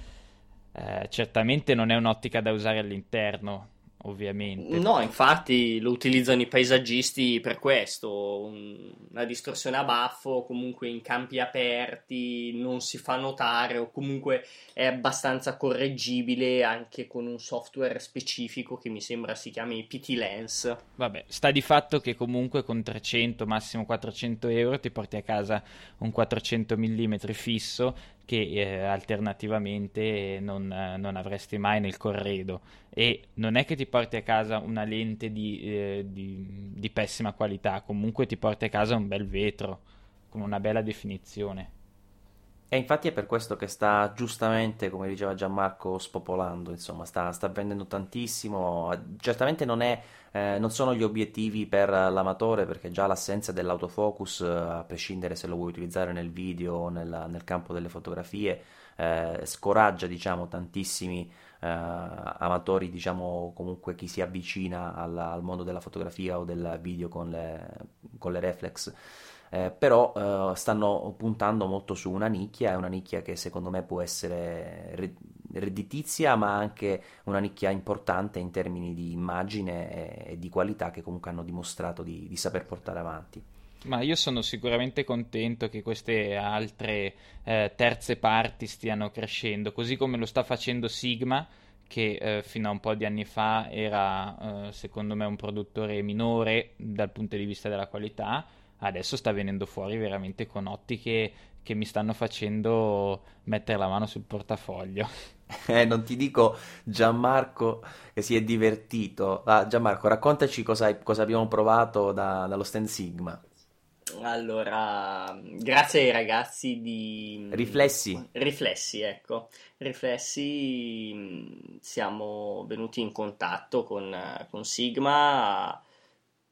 Eh, certamente non è un'ottica da usare all'interno, ovviamente. No, infatti lo utilizzano i paesaggisti per questo, una distorsione a baffo comunque in campi aperti non si fa notare o comunque è abbastanza correggibile anche con un software specifico che mi sembra si chiami PT Lens. Vabbè, sta di fatto che comunque con 300, massimo 400 euro ti porti a casa un 400 mm fisso che eh, alternativamente non, eh, non, avresti mai nel corredo e non è che ti porti a casa una lente di, eh, di, di, pessima qualità, comunque ti porti a casa un bel vetro con una bella definizione. E infatti è per questo che sta giustamente, come diceva Gianmarco, spopolando, insomma, sta, sta vendendo tantissimo. Certamente non, è, eh, non, sono gli obiettivi per l'amatore, perché già l'assenza dell'autofocus, a prescindere se lo vuoi utilizzare nel video o nel, nel campo delle fotografie, eh, scoraggia, diciamo, tantissimi eh, amatori, diciamo, comunque chi si avvicina al, al, mondo della fotografia o del video con le, con le reflex eh, però eh, stanno puntando molto su una nicchia, è una nicchia che secondo me può essere redditizia, ma anche una nicchia importante in termini di immagine e, e di qualità che comunque hanno dimostrato di, di saper portare avanti. Ma io sono sicuramente contento che queste altre eh, terze parti stiano crescendo, così come lo sta facendo Sigma, che eh, fino a un po' di anni fa era eh, secondo me un produttore minore dal punto di vista della qualità, adesso sta venendo fuori veramente con ottiche che mi stanno facendo mettere la mano sul portafoglio. Eh, non ti dico Gianmarco che si è divertito. Ah, Gianmarco, raccontaci cosa, cosa abbiamo provato da, dallo stand Sigma. Allora, grazie ai ragazzi di Riflessi. Riflessi, ecco. Riflessi, siamo venuti in contatto con, con Sigma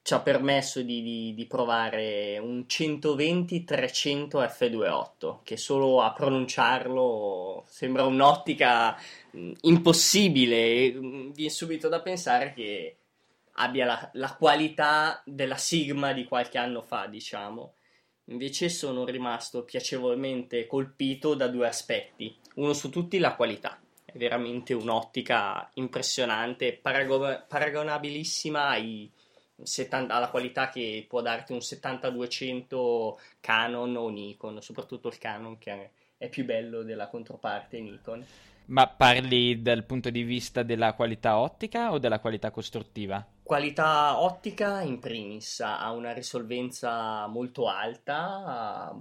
ci ha permesso di, di, di provare un 120-300 f2.8 che solo a pronunciarlo sembra un'ottica mh, impossibile. Mh, viene subito da pensare che abbia la, la, qualità della Sigma di qualche anno fa diciamo. Invece sono rimasto piacevolmente colpito da due aspetti. Uno su tutti la qualità. È veramente un'ottica impressionante paragon- paragonabilissima ai 70, alla qualità che può darti un 70-200 Canon o Nikon, soprattutto il Canon che è più bello della controparte Nikon. Ma parli dal punto di vista della qualità ottica o della qualità costruttiva? Qualità ottica in primis ha una risolvenza molto alta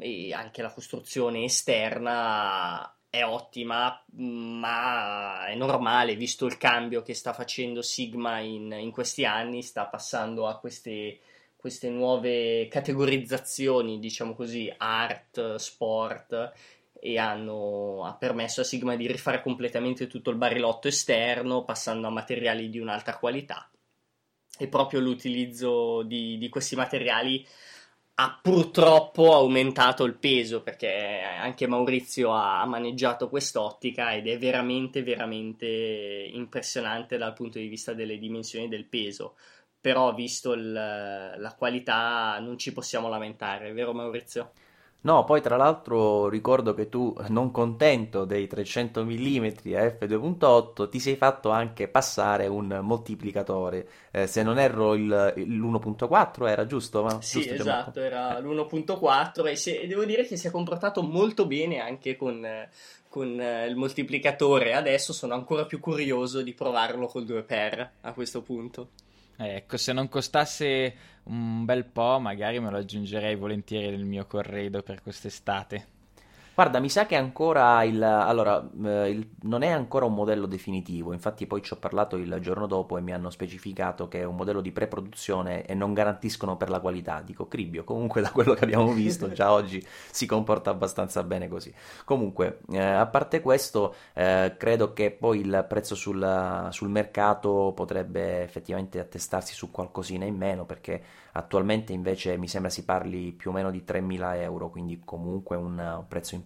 e anche la costruzione esterna è ottima, ma è normale, visto il cambio che sta facendo Sigma in, in questi anni, sta passando a queste, queste, nuove categorizzazioni, diciamo così, art, sport, e hanno, ha permesso a Sigma di rifare completamente tutto il barilotto esterno, passando a materiali di un'alta qualità. E proprio l'utilizzo di, di questi materiali ha purtroppo aumentato il peso perché anche Maurizio ha maneggiato quest'ottica ed è veramente veramente impressionante dal punto di vista delle dimensioni del peso però visto il, la qualità non ci possiamo lamentare vero Maurizio? No, poi tra l'altro ricordo che tu, non contento dei 300 mm a f2.8, ti sei fatto anche passare un moltiplicatore. Eh, se non erro il, l'1.4 era giusto? Ma, sì, giusto, esatto, era l'1.4 e, se, e, devo dire che si è comportato molto bene anche con, con eh, il moltiplicatore. Adesso sono ancora più curioso di provarlo col 2x a questo punto. Ecco, se non costasse un bel po', magari me lo aggiungerei volentieri nel mio corredo per quest'estate. Guarda, mi sa che ancora il... Allora, eh, il, non è ancora un modello definitivo, infatti poi ci ho parlato il giorno dopo e mi hanno specificato che è un modello di pre-produzione e non garantiscono per la qualità. Dico, Cribbio, comunque da quello che abbiamo visto già oggi si comporta abbastanza bene così. Comunque, eh, a parte questo, eh, credo che poi il prezzo sul, sul mercato potrebbe effettivamente attestarsi su qualcosina in meno perché attualmente invece mi sembra si parli più o meno di 3.000 euro, quindi comunque un, un prezzo importante.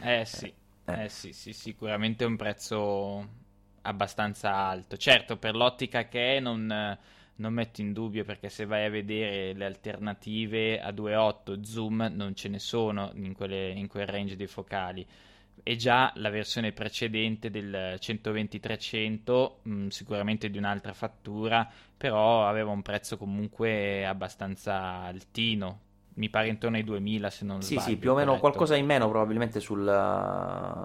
Eh sì, eh. eh sì, sì, sicuramente un prezzo abbastanza alto. Certo, per l'ottica che è non, non metto in dubbio perché se vai a vedere le alternative a 2.8 zoom non ce ne sono in, quelle, in quel range dei focali e già la versione precedente del 120-300, mh, mm, sicuramente di un'altra fattura, però aveva un prezzo comunque abbastanza altino. Mi pare intorno ai 2000 se non sì, sbaglio. Sì, sì, più o meno corretto. qualcosa in meno probabilmente sul,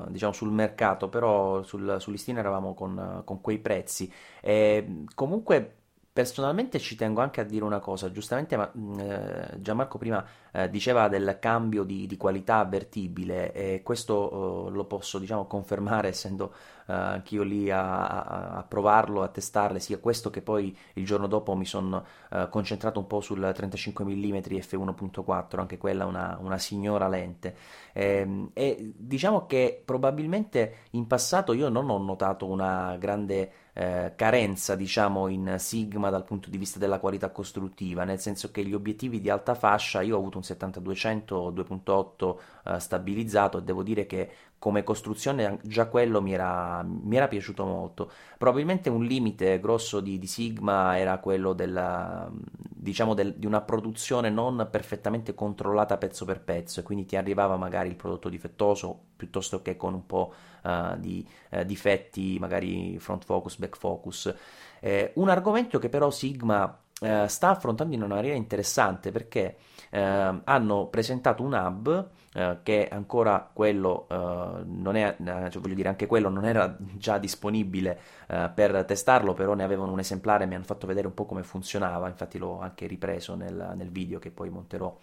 diciamo, sul mercato, però sul, sul listino eravamo con, con quei prezzi. E comunque Personalmente ci tengo anche a dire una cosa, giustamente ma, mm, eh, Gianmarco prima eh, diceva del cambio di, di, qualità avvertibile e questo eh, lo posso diciamo, confermare essendo eh, anch'io lì a, a, a, provarlo, a testarle, sia questo che poi il giorno dopo mi sono eh, concentrato un po' sul 35 mm f1.4, anche quella una, una signora lente. E, ehm, e diciamo che probabilmente in passato io non ho notato una grande eh, carenza, diciamo, in Sigma dal punto di vista della qualità costruttiva, nel senso che gli obiettivi di alta fascia, io ho avuto un 7200 2.8 eh, stabilizzato e devo dire che come costruzione già quello mi era, mi era, piaciuto molto. Probabilmente un limite grosso di, di Sigma era quello della, diciamo del, di una produzione non perfettamente controllata pezzo per pezzo e quindi ti arrivava magari il prodotto difettoso piuttosto che con un po' uh, di uh, difetti, magari front focus, back focus. Eh, un argomento che però Sigma eh, sta affrontando in una maniera interessante perché hanno presentato un hub eh, che ancora quello eh, non è, eh, cioè voglio dire, anche quello non era già disponibile eh, per testarlo, però ne avevano un esemplare, mi hanno fatto vedere un po' come funzionava, infatti l'ho anche ripreso nel, nel video che poi monterò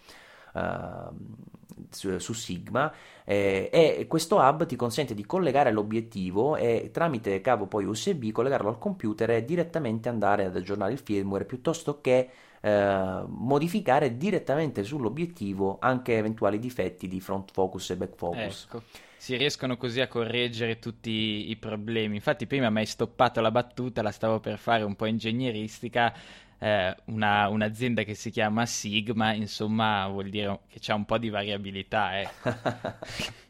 Uh, su, su, Sigma. Eh, e questo hub ti consente di collegare l'obiettivo e tramite cavo poi USB collegarlo al computer e direttamente andare ad aggiornare il firmware piuttosto che eh, modificare direttamente sull'obiettivo anche eventuali difetti di front focus e back focus. Ecco. Si riescono così a correggere tutti i problemi. Infatti, prima mi hai stoppato la battuta, la stavo per fare un po' ingegneristica. Eh, una, un'azienda che si chiama Sigma, insomma, vuol dire che c'è un po' di variabilità. Eh.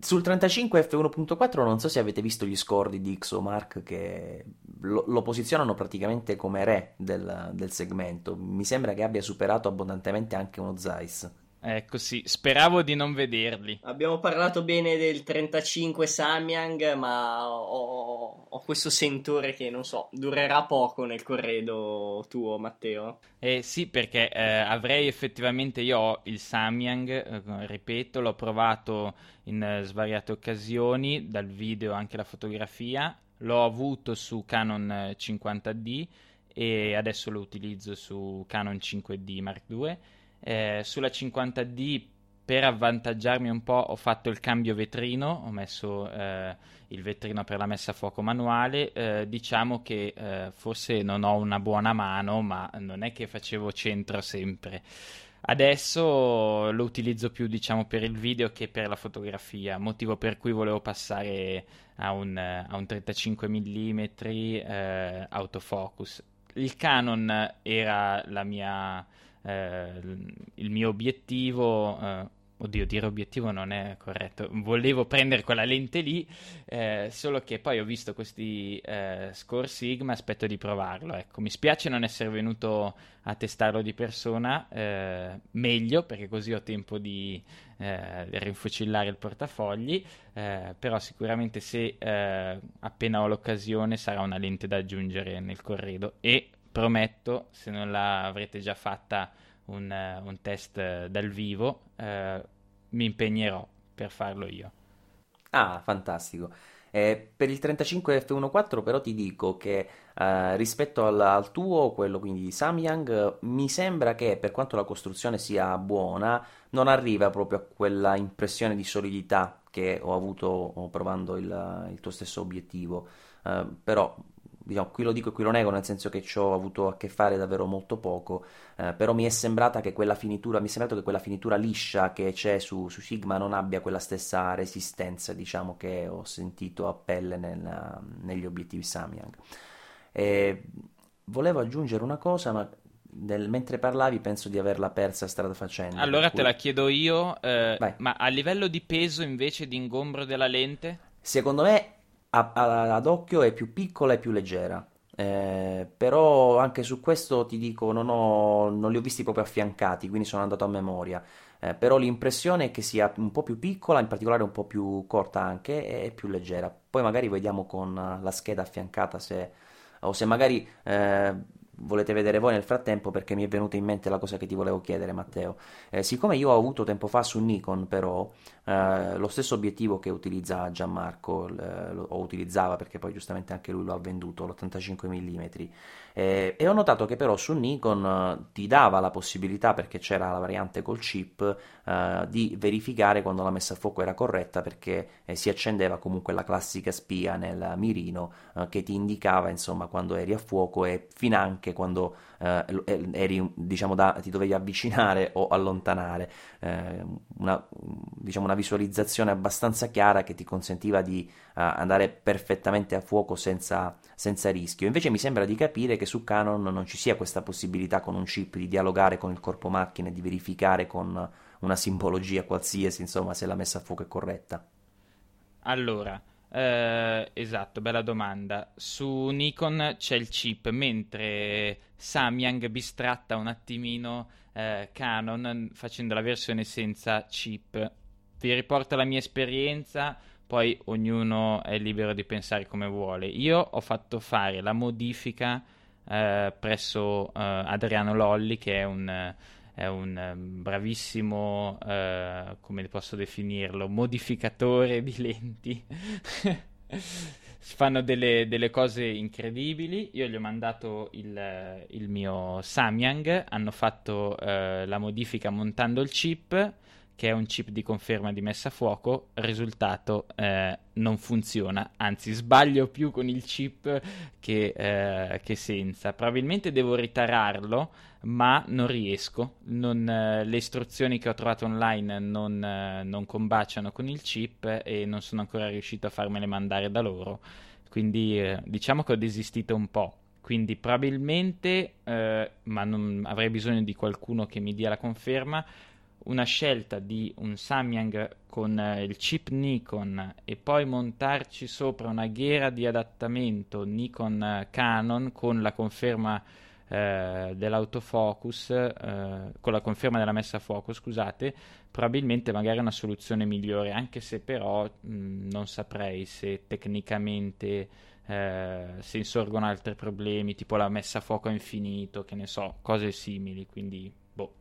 Sul 35 F1.4 non so se avete visto gli score di Mark che lo, lo, posizionano praticamente come re del, del, segmento. Mi sembra che abbia superato abbondantemente anche uno Zeiss. Ecco sì, speravo di non vederli. Abbiamo parlato bene del 35 Samyang, ma ho, ho, questo sentore che non so, durerà poco nel corredo tuo, Matteo. Eh sì, perché eh, avrei effettivamente io il Samyang, eh, ripeto, l'ho provato in eh, svariate occasioni, dal video anche la fotografia, l'ho avuto su Canon 50D e adesso lo utilizzo su Canon 5D Mark II eh, sulla 50D per avvantaggiarmi un po' ho fatto il cambio vetrino, ho messo eh, il vetrino per la messa a fuoco manuale, eh, diciamo che eh, forse non ho una buona mano, ma non è che facevo centro sempre. Adesso lo utilizzo più diciamo per il video che per la fotografia, motivo per cui volevo passare a un, a un 35 mm eh, autofocus. Il Canon era la mia eh, il mio obiettivo, eh, oddio dire obiettivo non è corretto, volevo prendere quella lente lì, eh, solo che poi ho visto questi eh, score Sigma, aspetto di provarlo, ecco, mi spiace non essere venuto a testarlo di persona, eh, meglio perché così ho tempo di eh, rinfucillare il portafogli, però sicuramente se appena ho l'occasione sarà una lente da aggiungere nel corredo e prometto, se non l'avrete già fatta un, uh, un test uh, dal vivo, uh, mi impegnerò per farlo io. Ah, fantastico. Eh, per il 35 F14 però ti dico che eh, rispetto al, al, tuo, quello quindi di Samyang, mi sembra che per quanto la costruzione sia buona, non arriva proprio a quella impressione di solidità che ho avuto provando il, il tuo stesso obiettivo. Eh, però diciamo, qui lo dico e qui lo nego, nel senso che ci ho avuto a che fare davvero molto poco, eh, però mi è sembrata che quella finitura, mi è sembrato che quella finitura liscia che c'è su, su Sigma non abbia quella stessa resistenza, diciamo, che ho sentito a pelle nel, negli obiettivi Samyang. E volevo aggiungere una cosa, ma nel, mentre parlavi penso di averla persa strada facendo. Allora cui... te la chiedo io, eh, ma a livello di peso invece di ingombro della lente? Secondo me a, a, ad occhio è più piccola e più leggera. Eh, però anche su questo ti dico, non, ho, non, li ho visti proprio affiancati, quindi sono andato a memoria. Eh, però l'impressione è che sia un po' più piccola, in particolare un po' più corta anche e più leggera. Poi magari vediamo con la scheda affiancata se, o se magari eh, volete vedere voi nel frattempo perché mi è venuta in mente la cosa che ti volevo chiedere Matteo. Eh, siccome io ho avuto tempo fa su Nikon però eh, lo stesso obiettivo che utilizza Gianmarco, eh, lo, o utilizzava perché poi giustamente anche lui lo ha venduto, l'85 mm, eh, e ho notato che però su Nikon eh, ti dava la possibilità, perché c'era la variante col chip, eh, di verificare quando la messa a fuoco era corretta perché eh, si accendeva comunque la classica spia nel mirino eh, che ti indicava insomma quando eri a fuoco e finanche quando eh, eri, diciamo, da, ti dovevi avvicinare o allontanare. Una, diciamo, una visualizzazione abbastanza chiara che ti consentiva di andare perfettamente a fuoco senza, senza rischio. Invece mi sembra di capire che su Canon non ci sia questa possibilità con un chip di dialogare con il corpo macchina e di verificare con una simbologia qualsiasi, insomma, se la messa a fuoco è corretta. Allora, eh, esatto, bella domanda. Su Nikon c'è il chip, mentre Samyang bistratta un attimino eh, Canon facendo la versione senza chip. Vi riporto la mia esperienza, poi ognuno è libero di pensare come vuole. Io ho fatto fare la modifica eh, presso eh, Adriano Lolli, che è un, è un ehm, bravissimo, eh, come posso definirlo, modificatore di lenti. fanno delle, delle, cose incredibili. Io gli ho mandato il, il mio Samyang, hanno fatto eh, la modifica montando il chip che è un chip di conferma di messa a fuoco, risultato eh, non funziona, anzi sbaglio più con il chip che, eh, che senza. Probabilmente devo ritararlo, ma non riesco. Non, eh, le istruzioni che ho trovato online non, eh, non, combaciano con il chip e non sono ancora riuscito a farmele mandare da loro. Quindi eh, diciamo che ho desistito un po'. Quindi probabilmente, eh, ma non, avrei bisogno di qualcuno che mi dia la conferma una scelta di un Samyang con eh, il chip Nikon e poi montarci sopra una ghiera di adattamento Nikon eh, Canon con la conferma eh, dell'autofocus, eh, con la conferma della messa a fuoco, scusate, probabilmente magari è una soluzione migliore, anche se però mh, non saprei se tecnicamente se insorgono altri problemi, tipo la messa a fuoco a infinito, che ne so, cose simili, quindi boh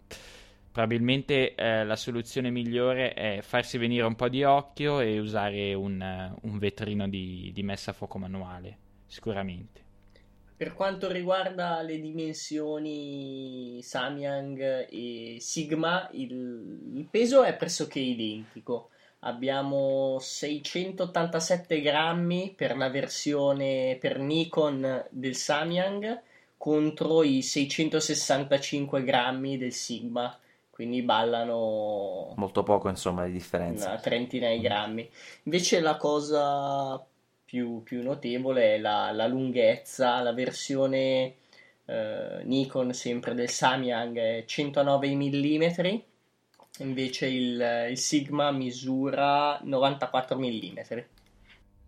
probabilmente eh, la soluzione migliore è farsi venire un po' di occhio e usare un, uh, un vetrino di, di, messa a fuoco manuale, sicuramente. Per quanto riguarda le dimensioni Samyang e Sigma, il, il peso è pressoché identico. Abbiamo 687 grammi per la versione per Nikon del Samyang contro i 665 grammi del Sigma quindi ballano molto poco insomma di differenza. una trentina di grammi. Invece la cosa più, più notevole è la, la, lunghezza. La versione eh, Nikon sempre del Samyang è 109 mm invece il, il Sigma misura 94 mm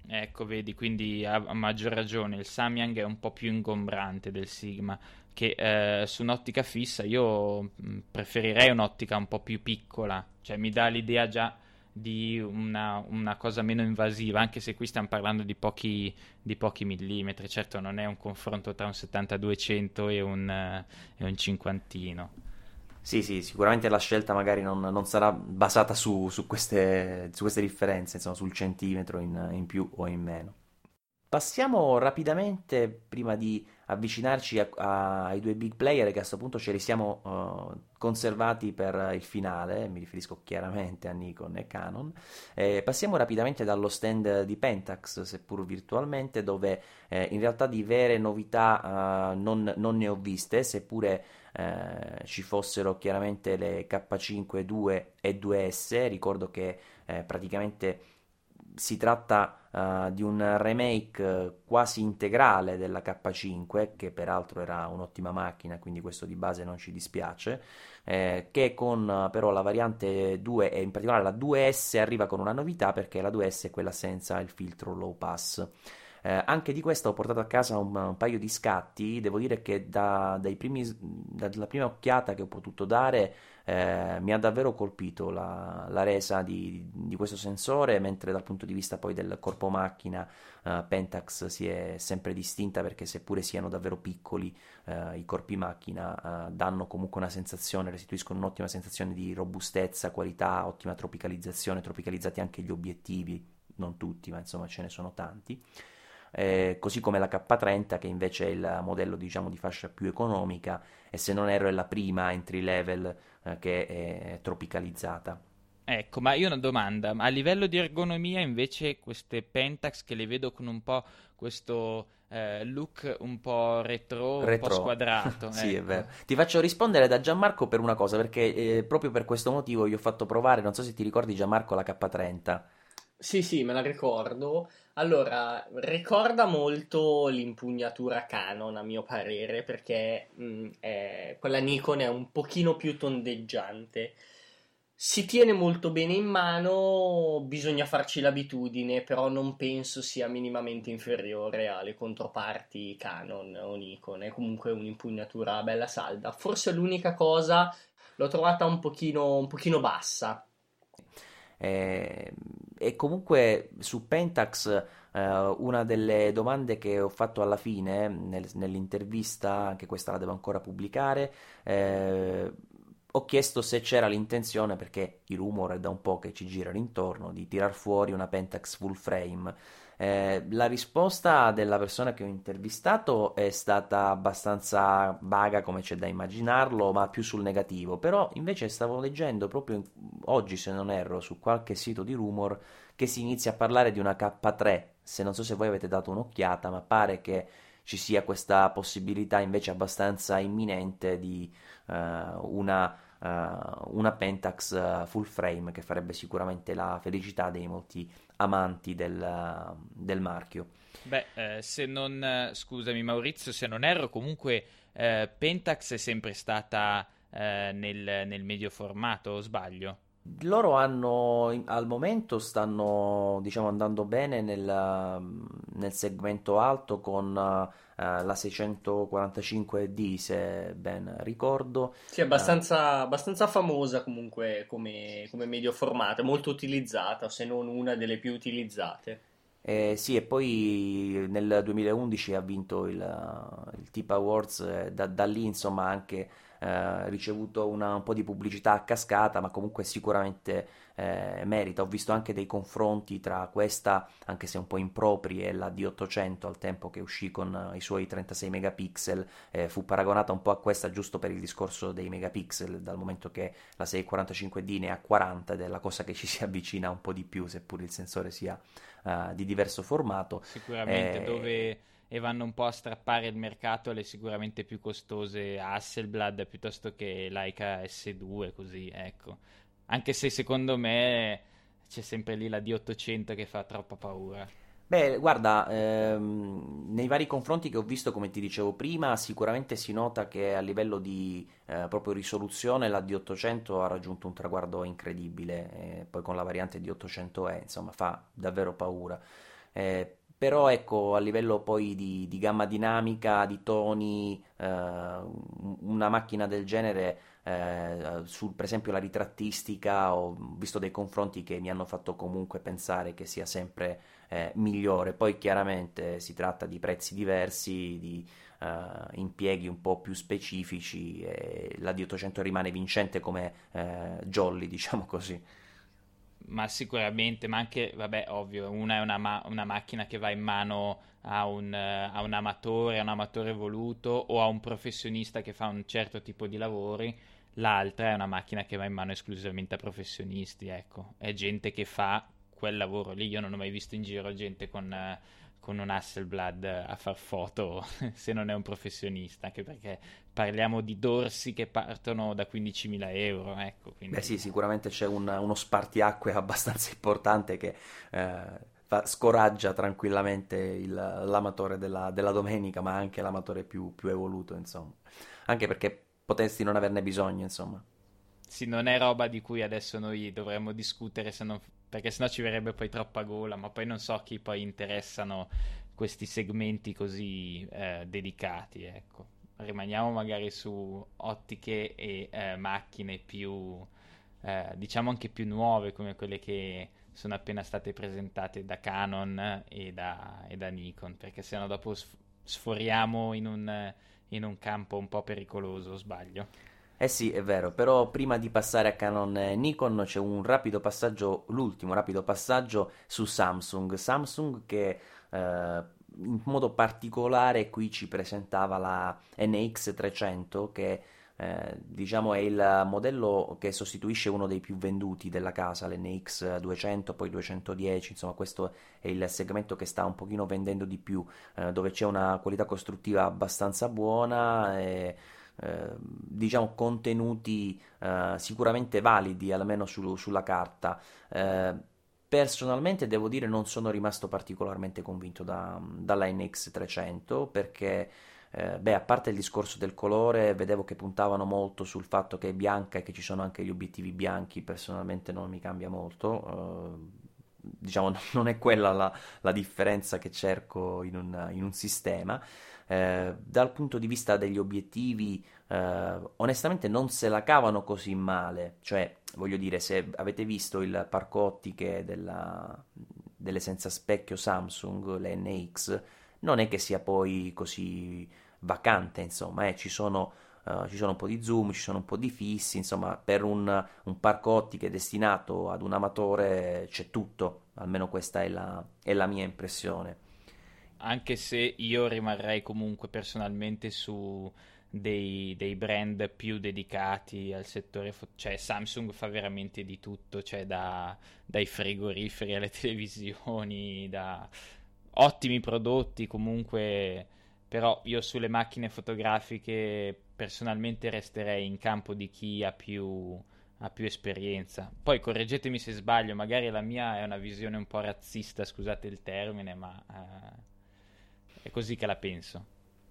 Ecco, vedi, quindi ha, maggior ragione. Il Samyang è un po' più ingombrante del Sigma che eh, su un'ottica fissa io mm, preferirei un'ottica un po' più piccola, cioè mi dà l'idea già di una, una cosa meno invasiva, anche se qui stiamo parlando di pochi, di pochi millimetri, certo non è un confronto tra un 70-200 e un, e un cinquantino. Sì, sì, sicuramente la scelta magari non, non sarà basata su, su, queste, su, queste, differenze, insomma, sul centimetro in, in più o in meno. Passiamo rapidamente, prima di avvicinarci a, a, ai due big player che a questo punto ce li siamo uh, conservati per il finale, mi riferisco chiaramente a Nikon e Canon. Eh, passiamo rapidamente dallo stand di Pentax, seppur virtualmente, dove eh, in realtà di vere novità uh, non, non, ne ho viste, seppure eh, ci fossero chiaramente le K5 2 e 2S. Ricordo che eh, praticamente si tratta uh, di un remake quasi integrale della K5, che peraltro era un'ottima macchina, quindi questo di base non ci dispiace, eh, che con però la variante 2 e in particolare la 2S arriva con una novità perché la 2S è quella senza il filtro low pass. Eh, anche di questo ho portato a casa un, un paio di scatti, devo dire che da, primi, dalla prima occhiata che ho potuto dare eh, mi ha davvero colpito la, la resa di, di, questo sensore, mentre dal punto di vista poi del corpo macchina eh, Pentax si è sempre distinta perché seppure siano davvero piccoli eh, i corpi macchina eh, danno comunque una sensazione, restituiscono un'ottima sensazione di robustezza, qualità, ottima tropicalizzazione, tropicalizzati anche gli obiettivi, non tutti ma insomma ce ne sono tanti eh, così come la K30 che invece è il modello diciamo di fascia più economica e se non erro è la prima entry level eh, che è tropicalizzata. Ecco, ma io ho una domanda, a livello di ergonomia invece queste Pentax che le vedo con un po' questo eh, look un po' retro, retro. un po' squadrato. sì, ecco. è vero. Ti faccio rispondere da Gianmarco per una cosa, perché eh, proprio per questo motivo gli ho fatto provare, non so se ti ricordi Gianmarco, la K30. Sì, sì, me la ricordo. Allora, ricorda molto l'impugnatura Canon, a mio parere, perché mh, mm, è, quella Nikon è un pochino più tondeggiante. Si tiene molto bene in mano, bisogna farci l'abitudine, però non penso sia minimamente inferiore alle controparti Canon o Nikon. È comunque un'impugnatura bella salda. Forse l'unica cosa l'ho trovata un pochino, un pochino bassa. Eh, e comunque su Pentax Uh, una delle domande che ho fatto alla fine nel, nell'intervista, anche questa la devo ancora pubblicare, eh, ho chiesto se c'era l'intenzione, perché i rumor è da un po' che ci girano intorno, di tirar fuori una Pentax full frame. Eh, la risposta della persona che ho intervistato è stata abbastanza vaga, come c'è da immaginarlo, ma più sul negativo. Però invece stavo leggendo proprio oggi, se non erro, su qualche sito di rumor che si inizia a parlare di una K3. Se non so se voi avete dato un'occhiata, ma pare che ci sia questa possibilità invece abbastanza imminente di uh, una uh, una Pentax uh, full frame che farebbe sicuramente la felicità dei molti amanti del, del marchio. Beh, eh, se non, scusami Maurizio, se non erro, comunque eh, Pentax è sempre stata eh, nel, nel medio formato, o sbaglio? Loro hanno al momento stanno diciamo andando bene nel, nel segmento alto con uh, la 645D se ben ricordo. Sì, abbastanza, uh, abbastanza famosa comunque come, come medio formato, molto utilizzata, se non una delle più utilizzate. Eh, sì, e poi nel 2011 ha vinto il, il Tip Awards, eh, da, da, lì insomma anche eh, ricevuto una, un po' di pubblicità a cascata, ma comunque sicuramente eh, merita. Ho visto anche dei confronti tra questa, anche se un po' impropri, e la D800 al tempo che uscì con i suoi 36 megapixel, eh, fu paragonata un po' a questa giusto per il discorso dei megapixel, dal momento che la 645D ne ha 40 ed è la cosa che ci si avvicina un po' di più, seppur il sensore sia uh, di diverso formato. Sicuramente, eh, dove e vanno un po' a strappare il mercato alle sicuramente più costose Hasselblad piuttosto che Leica S2, così, ecco. Anche se secondo me c'è sempre lì la D800 che fa troppa paura. Beh, guarda, ehm, nei vari confronti che ho visto, come ti dicevo prima, sicuramente si nota che a livello di eh, proprio risoluzione la D800 ha raggiunto un traguardo incredibile, eh, poi con la variante D800E, insomma, fa davvero paura. Eh, però ecco a livello poi di, di gamma dinamica, di toni, eh, una macchina del genere, eh, su per esempio la ritrattistica, ho visto dei confronti che mi hanno fatto comunque pensare che sia sempre eh, migliore. Poi chiaramente si tratta di prezzi diversi, di eh, impieghi un po' più specifici e la D800 rimane vincente come eh, jolly, diciamo così ma sicuramente, ma anche, vabbè, ovvio, una è una, ma- una macchina che va in mano a un, a un, amatore, a un amatore voluto o a un professionista che fa un certo tipo di lavori, l'altra è una macchina che va in mano esclusivamente a professionisti, ecco, è gente che fa quel lavoro lì, io non ho mai visto in giro gente con... Uh, con un Hasselblad a far foto se non è un professionista, anche perché parliamo di dorsi che partono da 15.000 euro. Ecco, quindi... Beh sì, sicuramente c'è un, uno spartiacque abbastanza importante che eh, scoraggia tranquillamente il, l'amatore della, della, domenica, ma anche l'amatore più, più evoluto, insomma. Anche perché potresti non averne bisogno, insomma. Sì, non è roba di cui adesso noi dovremmo discutere se non perché sennò ci verrebbe poi troppa gola, ma poi non so chi poi interessano questi segmenti così eh, dedicati, ecco. Rimaniamo magari su ottiche e eh, macchine più, eh, diciamo anche più nuove, come quelle che sono appena state presentate da Canon e da, e da Nikon, perché sennò dopo sforiamo in un, in un campo un po' pericoloso, sbaglio. Eh sì, è vero, però prima di passare a Canon e Nikon c'è un rapido passaggio, l'ultimo rapido passaggio su Samsung. Samsung che eh, in modo particolare qui ci presentava la NX300 che eh, diciamo è il modello che sostituisce uno dei più venduti della casa, l'NX 200, poi 210, insomma questo è il segmento che sta un pochino vendendo di più, eh, dove c'è una qualità costruttiva abbastanza buona e Ehm, diciamo contenuti eh, sicuramente validi almeno su, sulla carta eh, personalmente devo dire non sono rimasto particolarmente convinto da, dalla NX300 perché eh, beh, a parte il discorso del colore, vedevo che puntavano molto sul fatto che è bianca e che ci sono anche gli obiettivi bianchi, personalmente non mi cambia molto. Uh, diciamo, non è quella la, la differenza che cerco in un, in un sistema. Eh, dal punto di vista degli obiettivi eh, onestamente non se la cavano così male, cioè voglio dire se avete visto il parco ottiche della, delle senza specchio Samsung, le NX, non è che sia poi così vacante, insomma, eh, ci sono Uh, ci sono un po' di zoom, ci sono un po' di fissi, insomma, per un, un parco ottiche destinato ad un amatore c'è tutto, almeno questa è la, è la mia impressione. Anche se io rimarrei comunque personalmente su dei, dei, brand più dedicati al settore, fo- cioè Samsung fa veramente di tutto, cioè da, dai frigoriferi alle televisioni, da ottimi prodotti comunque, però io sulle macchine fotografiche personalmente resterei in campo di chi ha più, ha più esperienza. Poi correggetemi se sbaglio, magari la mia è una visione un po' razzista, scusate il termine, ma eh, è così che la penso.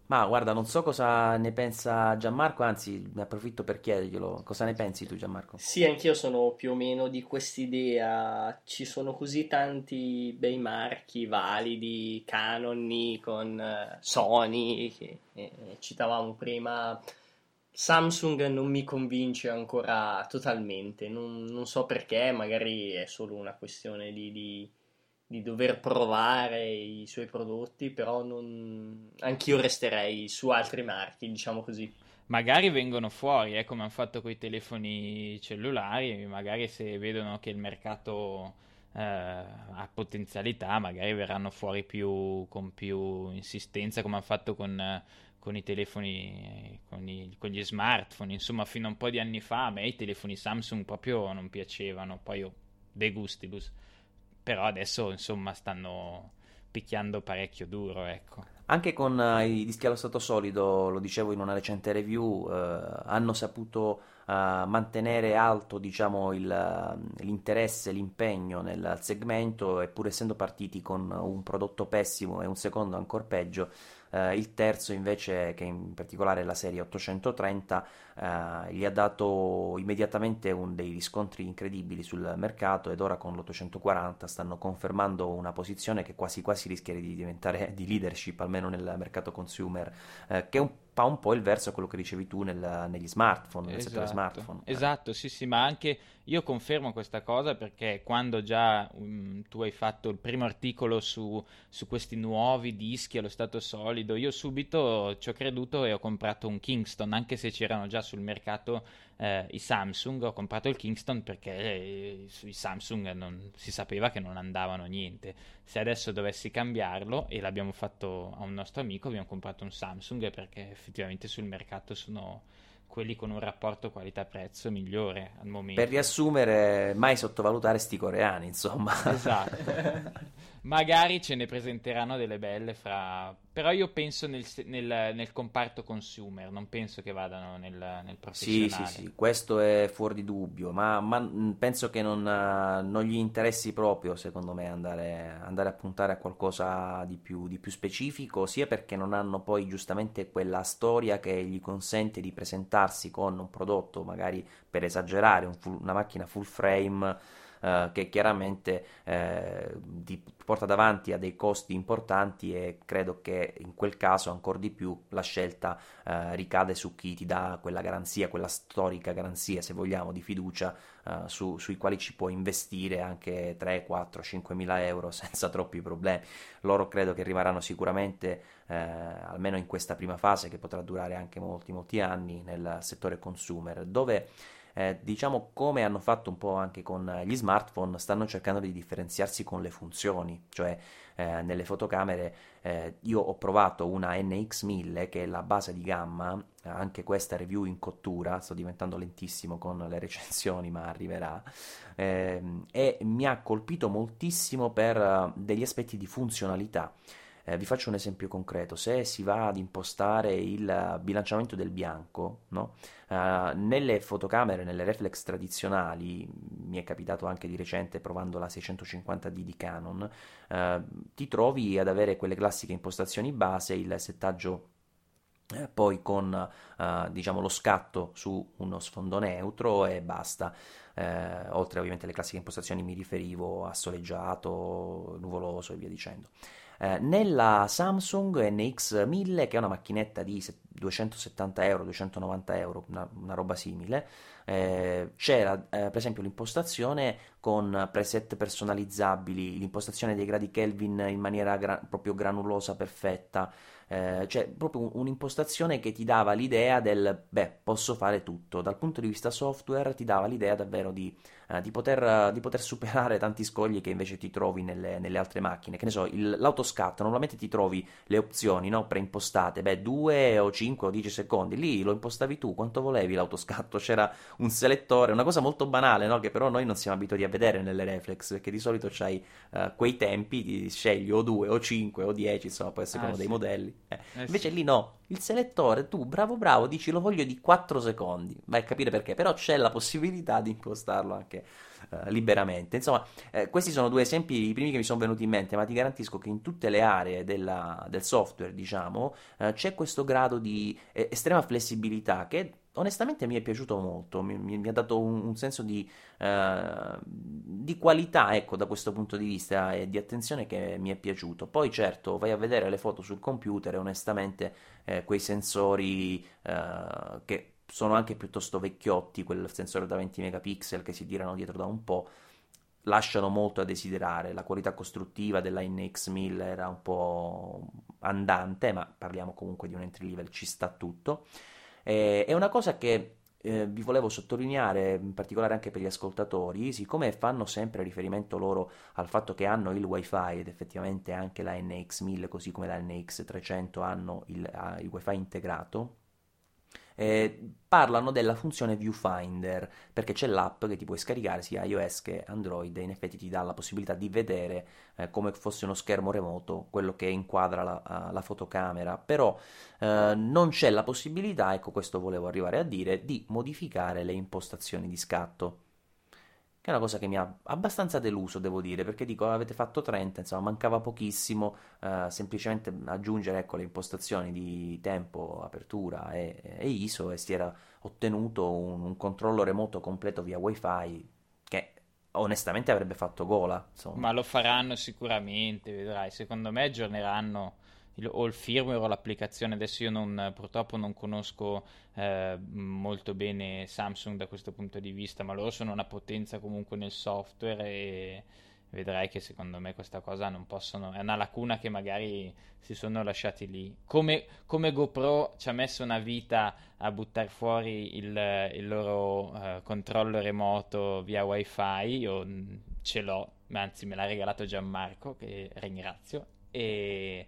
Ma guarda, non so cosa ne pensa Gianmarco, anzi ne approfitto per chiederglielo. Cosa ne pensi tu Gianmarco? Sì, anch'io sono più o meno di quest'idea. Ci sono così tanti bei marchi validi, Canon, Nikon, eh, Sony, che eh, citavamo prima. Samsung non mi convince ancora totalmente, non, non so perché, magari è solo una questione di, di di dover provare i suoi prodotti, però non... anch'io resterei su altri marchi, diciamo così. Magari vengono fuori, eh, come hanno fatto con i telefoni cellulari, magari se vedono che il mercato eh, ha potenzialità, magari verranno fuori più, con più insistenza, come hanno fatto con, con i telefoni, con, i, con, gli smartphone. Insomma, fino a un po' di anni fa a me i telefoni Samsung proprio non piacevano, poi io de gustibus però adesso insomma stanno picchiando parecchio duro, ecco. Anche con uh, i dischi allo stato solido, lo dicevo in una recente review, uh, hanno saputo uh, mantenere alto diciamo, il, l'interesse, l'impegno nel segmento e pur essendo partiti con un prodotto pessimo e un secondo ancora peggio, eh, il terzo invece, che in particolare la serie 830, eh, gli ha dato immediatamente un, dei riscontri incredibili sul mercato ed ora con l'840 stanno confermando una posizione che quasi quasi rischia di diventare di leadership, almeno nel mercato consumer, eh, che è un fa un po' il verso a quello che dicevi tu nel, negli smartphone, nel esatto, settore smartphone. Esatto, sì, sì, ma anche io confermo questa cosa perché quando già um, tu hai fatto il primo articolo su, su, questi nuovi dischi allo stato solido, io subito ci ho creduto e ho comprato un Kingston, anche se c'erano già sul mercato eh, i Samsung, ho comprato il Kingston perché eh, i Samsung non, si sapeva che non andavano niente. Se adesso dovessi cambiarlo, e l'abbiamo fatto a un nostro amico, abbiamo comprato un Samsung perché effettivamente sul mercato sono quelli con un rapporto qualità-prezzo migliore al momento. Per riassumere, mai sottovalutare sti coreani, insomma. Esatto. Magari ce ne presenteranno delle belle fra però io penso nel, nel, nel, comparto consumer, non penso che vadano nel, nel professionale. Sì, sì, sì, questo è fuori di dubbio, ma, ma penso che non, non, gli interessi proprio, secondo me, andare, andare, a puntare a qualcosa di più, di più specifico, sia perché non hanno poi giustamente quella storia che gli consente di presentarsi con un prodotto, magari per esagerare, un full, una macchina full frame eh, che chiaramente eh, ti porta davanti a dei costi importanti e credo che in quel caso ancora di più la scelta eh, ricade su chi ti dà quella garanzia, quella storica garanzia, se vogliamo, di fiducia eh, su, sui quali ci può investire anche 3, 4, 5 mila euro senza troppi problemi. Loro credo che rimarranno sicuramente, eh, almeno in questa prima fase, che potrà durare anche molti, molti anni, nel settore consumer, dove eh, diciamo come hanno fatto un po' anche con gli smartphone, stanno cercando di differenziarsi con le funzioni, cioè eh, nelle fotocamere eh, io ho provato una NX1000 che è la base di gamma, anche questa review in cottura, sto diventando lentissimo con le recensioni ma arriverà, ehm, e mi ha colpito moltissimo per uh, degli aspetti di funzionalità. Eh, vi faccio un esempio concreto, se si va ad impostare il bilanciamento del bianco, no? uh, nelle fotocamere, nelle reflex tradizionali, mi è capitato anche di recente provando la 650D di Canon, uh, ti trovi ad avere quelle classiche impostazioni base, il settaggio eh, poi con uh, diciamo lo scatto su uno sfondo neutro e basta. Eh, oltre ovviamente alle classiche impostazioni mi riferivo a soleggiato, nuvoloso e via dicendo. Eh, nella Samsung NX1000, che è una macchinetta di 270 euro, 290 euro, una, una roba simile, eh, c'era eh, per esempio l'impostazione con preset personalizzabili, l'impostazione dei gradi Kelvin in maniera gra- proprio granulosa, perfetta, eh, cioè proprio un'impostazione che ti dava l'idea del beh, posso fare tutto. Dal punto di vista software ti dava l'idea davvero di, eh, di, poter, di poter, superare tanti scogli che invece ti trovi nelle, nelle altre macchine. Che ne so, il, l'autoscatto, normalmente ti trovi le opzioni no, preimpostate, beh, 2 o 5 o 10 secondi, lì lo impostavi tu, quanto volevi l'autoscatto, c'era un selettore, una cosa molto banale, no, che però noi non siamo abituati a vedere nelle reflex, perché di solito c'hai uh, quei tempi, ti scegli o 2 o 5 o 10, insomma, poi a seconda ah, dei sì. modelli. Eh. Eh, Invece sì. lì no, il selettore, tu bravo bravo, dici lo voglio di 4 secondi, vai a capire perché, però c'è la possibilità di impostarlo anche uh, liberamente. Insomma, eh, questi sono due esempi, i primi che mi sono venuti in mente, ma ti garantisco che in tutte le aree della, del software, diciamo, uh, c'è questo grado di eh, estrema flessibilità che onestamente mi è piaciuto molto, mi, mi, mi ha dato un, un senso di, uh, di, qualità, ecco, da questo punto di vista e di attenzione che mi è piaciuto. Poi certo, vai a vedere le foto sul computer e onestamente eh, quei sensori uh, che sono anche piuttosto vecchiotti, quel sensore da 20 megapixel che si tirano dietro da un po', lasciano molto a desiderare. La qualità costruttiva della NX1000 era un po' andante, ma parliamo comunque di un entry level, ci sta tutto. Eh, è una cosa che eh, vi volevo sottolineare, in particolare anche per gli ascoltatori, siccome fanno sempre riferimento loro al fatto che hanno il wifi ed effettivamente anche la NX1000 così come la NX300 hanno il, il wifi integrato, eh, parlano della funzione viewfinder perché c'è l'app che ti puoi scaricare sia iOS che Android e in effetti ti dà la possibilità di vedere eh, come fosse uno schermo remoto quello che inquadra la, la fotocamera. Però eh, non c'è la possibilità ecco questo volevo arrivare a dire di modificare le impostazioni di scatto che è una cosa che mi ha abbastanza deluso, devo dire, perché dico avete fatto 30, insomma mancava pochissimo, eh, semplicemente aggiungere ecco, le impostazioni di tempo, apertura e, e ISO e si era ottenuto un, un, controllo remoto completo via wifi che onestamente avrebbe fatto gola. Insomma. Ma lo faranno sicuramente, vedrai, secondo me aggiorneranno il, o il firmware o l'applicazione. Adesso io non, purtroppo non conosco eh, molto bene Samsung da questo punto di vista, ma loro sono una potenza comunque nel software e vedrai che secondo me questa cosa non possono è una lacuna che magari si sono lasciati lì come, come GoPro ci ha messo una vita a buttare fuori il, il loro uh, controllo remoto via wifi io mm, ce l'ho anzi me l'ha regalato Gianmarco che ringrazio e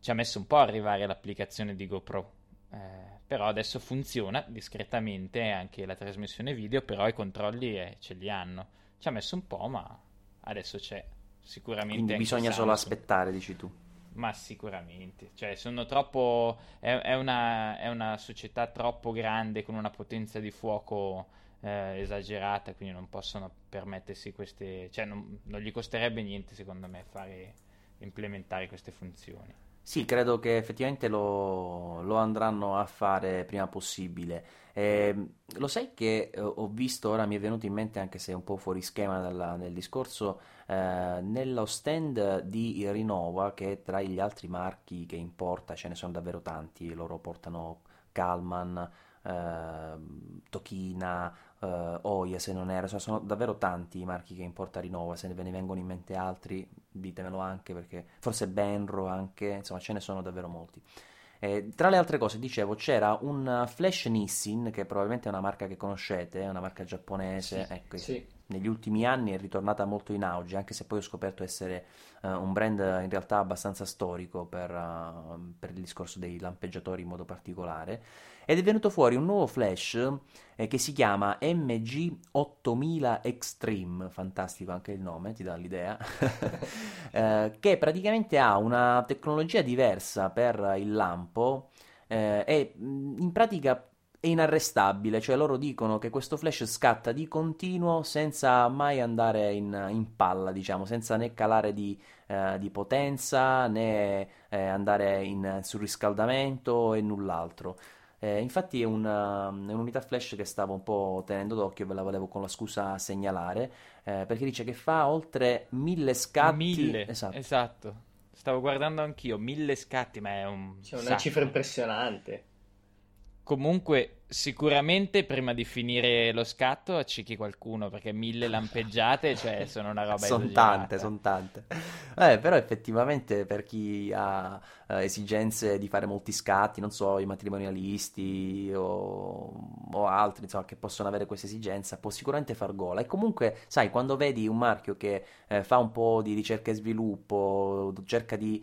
ci ha messo un po' a arrivare l'applicazione di GoPro. Eh, però adesso funziona discretamente anche la trasmissione video, però i controlli eh, ce li hanno. Ci ha messo un po', ma adesso c'è. Sicuramente. Quindi bisogna solo aspettare, dici tu. Ma sicuramente, cioè sono troppo. È, è, una, è una, società troppo grande con una potenza di fuoco eh, esagerata, quindi non possono permettersi queste. cioè non, non gli costerebbe niente, secondo me, fare implementare queste funzioni. Sì, credo che effettivamente lo, lo andranno a fare prima possibile. Eh, lo sai che eh, ho visto, ora mi è venuto in mente anche se è un po' fuori schema dalla, nel discorso, eh, nello stand di Rinova, che tra gli altri marchi che importa ce ne sono davvero tanti, loro portano Kalman, Ehm, Tokina, uh, Oia se non era, cioè, sono davvero tanti i marchi che importa Rinova, se ve ne vengono in mente altri ditemelo anche perché forse Benro anche, insomma ce ne sono davvero molti. Eh, tra le altre cose, dicevo, c'era un Flash Nissin, che probabilmente è una marca che conoscete, è una marca giapponese, sì, ecco, sì. Negli ultimi anni è ritornata molto in auge, anche se poi ho scoperto essere uh, un brand in realtà abbastanza storico per, uh, per il discorso dei lampeggiatori in modo particolare ed è venuto fuori un nuovo flash eh, che si chiama MG8000 Extreme, fantastico anche il nome, ti dà l'idea, eh, che praticamente ha una tecnologia diversa per il lampo eh, e in pratica è inarrestabile, cioè loro dicono che questo flash scatta di continuo senza mai andare in, in palla, diciamo, senza né calare di, eh, di potenza né eh, andare in surriscaldamento e null'altro. Eh, infatti è, una, è, un'unità flash che stavo un po' tenendo d'occhio e ve la volevo con la scusa segnalare, eh, perché dice che fa oltre mille scatti. Mille, esatto. esatto. stavo guardando anch'io, mille scatti, ma è un... C'è una cifra impressionante. Comunque, sicuramente prima di finire lo scatto accechi qualcuno perché mille lampeggiate, cioè, sono una roba Sono tante, sono tante. Eh, però effettivamente per chi ha eh, esigenze di fare molti scatti, non so, i matrimonialisti o, o, altri, insomma, che possono avere questa esigenza, può sicuramente far gola. E comunque, sai, quando vedi un marchio che eh, fa un po' di ricerca e sviluppo, cerca di